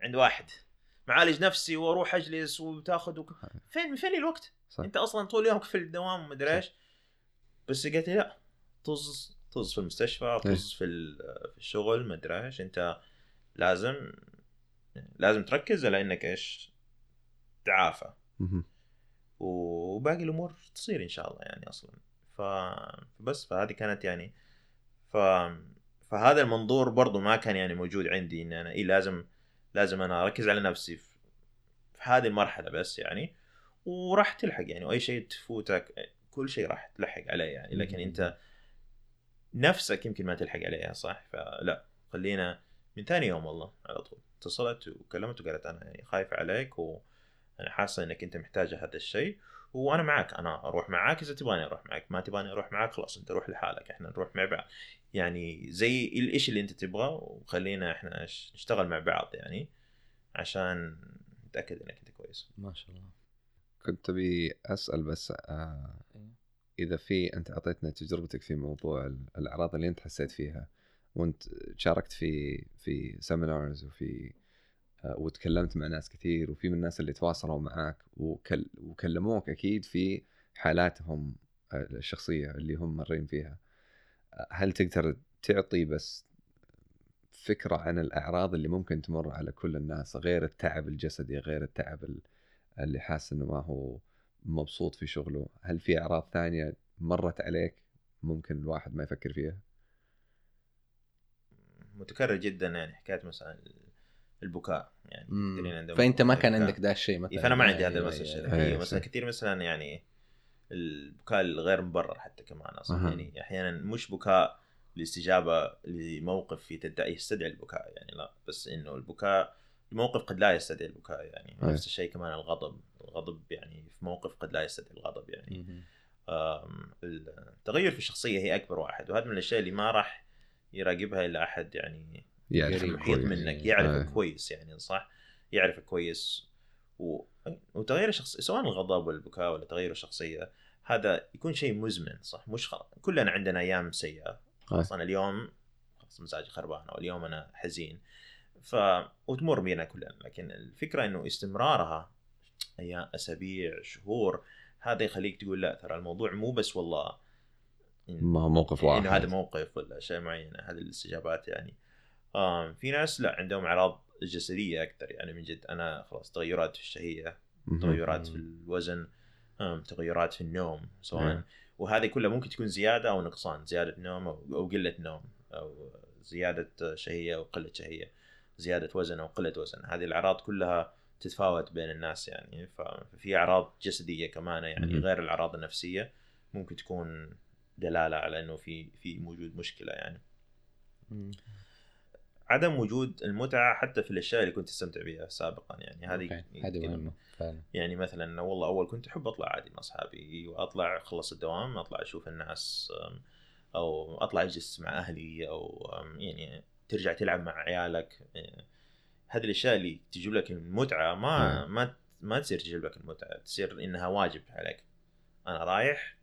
S1: عند واحد. معالج نفسي وأروح أجلس وتاخذ وك... فين فين الوقت؟
S3: صح.
S1: أنت أصلا طول اليوم في الدوام ومدري إيش. بس قالت لي لا طز طز في المستشفى طز في في الشغل مدري إيش. أنت لازم لازم تركز على إنك إيش تعافى. وباقي الأمور تصير إن شاء الله يعني أصلا. ف بس فهذه كانت يعني ف فهذا المنظور برضو ما كان يعني موجود عندي إن أنا إيه لازم لازم أنا أركز على نفسي في, هذه المرحلة بس يعني. وراح تلحق يعني وأي شيء تفوتك كل شيء راح تلحق عليه يعني. لكن أنت نفسك يمكن ما تلحق عليها صح؟ فلا خلينا من ثاني يوم والله على طول. اتصلت وكلمت وقالت أنا يعني خايفة عليك وأنا حاسه إنك أنت محتاجه هذا الشيء وأنا معك أنا أروح معاك إذا تبغاني أروح معك ما تبغاني أروح معاك خلاص أنت روح لحالك إحنا نروح مع بعض. يعني زي إيش اللي أنت تبغاه وخلينا إحنا نشتغل مع بعض يعني عشان نتأكد إنك أنت كويس.
S4: ما شاء الله.
S3: كنت ابي أسأل بس آه
S4: إيه.
S3: إذا في أنت أعطيتنا تجربتك في موضوع ال- الأعراض اللي أنت حسيت فيها وأنت شاركت في في سيمينارز وفي وتكلمت مع ناس كثير وفي من الناس اللي تواصلوا معك وكل وكلموك أكيد في حالاتهم آه، الشخصية اللي هم مرين فيها. هل تقدر تعطي بس فكرة عن الأعراض اللي ممكن تمر على كل الناس غير التعب الجسدي غير التعب ال- اللي حاسس إنه ما هو مبسوط في شغله؟ هل في أعراض ثانية مرت عليك ممكن الواحد ما يفكر فيها؟
S1: متكرر جدا يعني حكايه مثلا البكاء يعني. كثيرين عندهم
S4: فأنت ما كان. عندك ذا الشيء مثلا
S1: إيه، فأنا ما عندي
S4: أيوة،
S1: هذا.
S4: أيوة. أيوة
S1: مثلا كثير مثلا يعني البكاء الغير مبرر حتى كمان أصلا
S3: أها.
S1: يعني أحيانا مش بكاء لاستجابة لموقف يتدعي يستدعي البكاء يعني لا بس إنه البكاء الموقف قد لا يستدعي البكاء يعني
S3: أي.
S1: نفس الشيء كمان الغضب الغضب يعني في موقف قد لا يستدعي الغضب يعني التغير في الشخصية هي أكبر واحد وهذا من الأشياء اللي ما راح يراقبها إلا أحد يعني
S3: يعرف.
S1: محيط. منك يعرفك
S3: آه.
S1: كويس يعني صح؟ يعرفك كويس. و... وتغيير الشخص سواء الغضب ولا البكاء ولا تغيير الشخصية هذا يكون شيء مزمن صح؟ مش خ... كلنا عندنا أيام سيئة. خلاص أنا اليوم خلاص مزاجي خربان أو اليوم أنا حزين. ف وتمر بينا كلنا. لكن الفكرة إنه استمرارها أيام أسابيع شهور هذا يخليك تقول لا ترى الموضوع مو بس والله
S3: ما هو موقف واحد.
S1: انه هذا موقف ولا شيء معين هذه الاستجابات يعني. في ناس لا عندهم أعراض جسدية أكثر يعني من جد أنا خلاص تغيرات في
S3: الشهية.
S1: تغيرات في الوزن تغيرات في النوم سواء
S3: نعم.
S1: وهذه كلها ممكن تكون زيادة أو نقصان زيادة نوم أو أو قلة نوم أو زيادة شهية أو قلة شهية زيادة وزن أو قلة وزن هذه الأعراض كلها تتفاوت بين الناس يعني ففي أعراض جسدية كمان يعني. غير الأعراض النفسية ممكن تكون دلالة على إنه في في موجود مشكلة يعني. عدم وجود المتعة حتى في الأشياء اللي كنت تستمتع بها سابقا يعني هذه
S4: أوكي. هذه. مهمة فعلا
S1: يعني مثلا والله أول كنت أحب أطلع عادي مع أصحابي وأطلع أخلص الدوام أطلع أشوف الناس أو أطلع أجلس مع أهلي أو يعني ترجع تلعب مع عيالك هذه الأشياء اللي تجيب لك المتعة ما ما ما تصير تجيب لك المتعة تصير إنها واجب عليك أنا رايح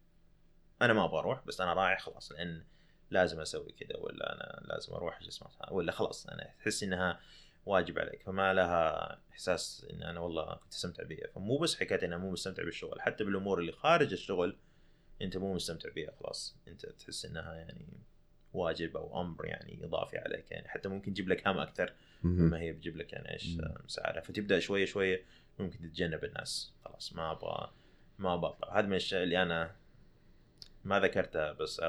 S1: أنا ما بروح بس أنا رايح خلاص لأن لازم أسوي كذا ولا أنا لازم أروح أجلس مع ولا خلاص أنا تحس إنها واجب عليك فما لها إحساس إن أنا والله كنت أستمتع بيها فمو بس حكايه أنا مو مستمتع بالشغل حتى بالأمور اللي خارج الشغل أنت مو مستمتع بيها خلاص أنت تحس إنها يعني واجب أو أمر يعني إضافي عليك يعني حتى ممكن تجيب لك هم
S3: أكثر.
S1: مما هي بتجيب لك يعني
S4: إيش.
S1: مساعدة فتبدأ شوية شوية ممكن تتجنب الناس خلاص ما أبغى ما أبغى اطلع هذه من الأشياء اللي أنا ما ذكرتها بس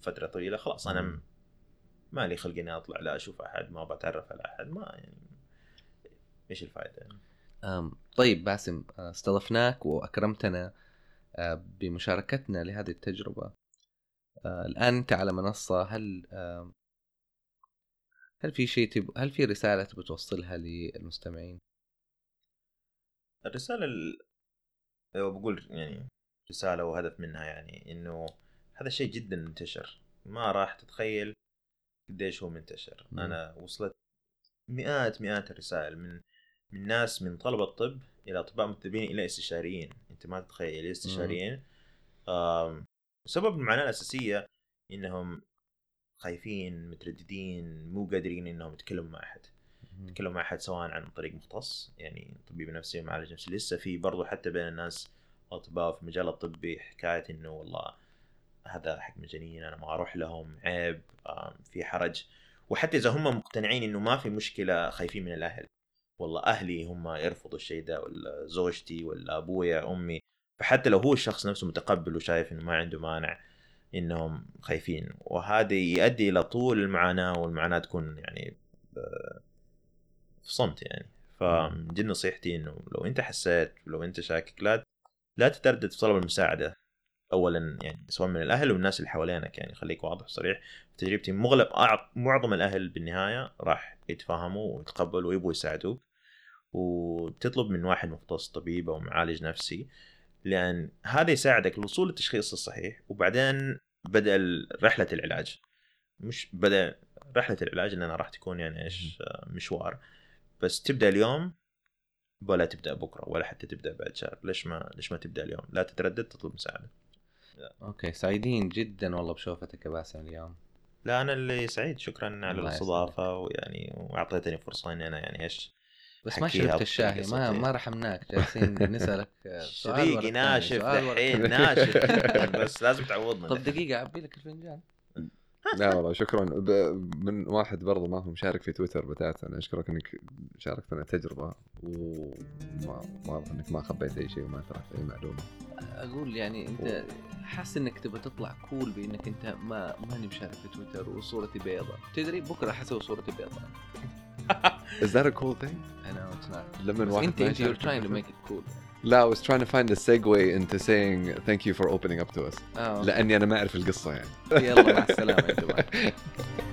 S1: فترة طويلة خلاص
S4: أنا.
S1: ما لي خلق إني أطلع لا أشوف أحد ما بتعرف على أحد ما يعني إيش الفائده يعني
S4: أم، طيب باسم آه، استضفناك وأكرمتنا آه، بمشاركتنا لهذه التجربة آه، الآن أنت على منصة هل هل في شيء تب... هل في رسالة تبغى توصلها للمستمعين؟
S1: الرسالة ال... بقول يعني رسالة وهدف منها يعني إنه هذا الشيء جدا منتشر. ما راح تتخيل قديش هو منتشر.
S4: مم.
S1: أنا وصلت مئات مئات الرسائل من من ناس من طلبة طب إلى أطباء متدربين إلى استشاريين. أنت ما تتخيل استشاريين. سبب المعاناة الأساسية إنهم خايفين مترددين مو قادرين إنهم يتكلموا مع أحد. يتكلموا مع أحد سواء عن طريق مختص يعني طبيب نفسي معالج نفسي. لسه في برضو حتى بين الناس الأطباء في المجال الطبي حكاية إنه والله هذا حق مجانين أنا ما أروح لهم عيب في حرج. وحتى إذا هم مقتنعين إنه ما في مشكلة خايفين من الأهل. والله أهلي هم يرفضوا الشيء ده ولا زوجتي ولا أبويا أمي. فحتى لو هو الشخص نفسه متقبل وشايف إنه ما عنده مانع إنهم خايفين. وهذا يؤدي إلى طول المعاناة والمعاناة تكون يعني ب- في صمت يعني. فدي نصيحتي إنه لو أنت حسيت ولو أنت شاكك لا لا تتردد في طلب المساعدة. اولا يعني سواء من الأهل والناس اللي حوالينك يعني خليك واضح وصريح. تجربتي مغلب معظم الأهل بالنهاية راح يتفاهموا ويتقبلوا ويبغوا يساعدوك. وتطلب من واحد مختص طبيب أو معالج نفسي لأن هذا يساعدك للوصول للتشخيص الصحيح. وبعدين بدأ رحلة العلاج. مش بدا رحلة العلاج انها راح تكون يعني إيش؟ مشوار. بس تبدأ اليوم ولا تبدأ بكرة ولا حتى تبدأ بعد شهر. ليش ما ليش ما تبدأ اليوم؟ لا تتردد تطلب مساعدة.
S4: أوكي سعيدين جدا والله بشوفتك يا باسم اليوم.
S1: لا أنا اللي سعيد. شكرا على الاستضافة ويعني وأعطيتني فرصة إني أنا يعني إيش
S4: بس ما شربت
S1: بطريقة
S4: ما. ما رحمناك. جالسين
S1: نسألك
S4: الثاني،
S1: ناشف دحين
S4: الثاني.
S1: ناشف. بس لازم تعوضنا
S4: طب دقيقة اعبي لك الفنجان.
S3: لا والله شكرا. ب... من واحد برضه ما هو مشارك في تويتر بتاتا أنا أشكرك إنك شاركتنا تجربه وما واضح إنك ما خبيت أي شيء وما تركت أي معلومة.
S4: أقول يعني أنت حاسس إنك تبغى تطلع كول بإنك أنت ما ماني مشارك في تويتر وصورتي بيضاء تدري بكرة حسوي صورتي بيضاء
S3: Is that a cool thing؟
S4: I know it's not.
S3: لما
S4: بس
S3: واحد أنت
S4: أنت you're trying to make it cool.
S3: لا I was trying to find a segue into saying thank you for opening up to us
S4: اه
S3: لاني انا ما اعرف القصه يعني
S4: يلا مع السلامه يا جماعه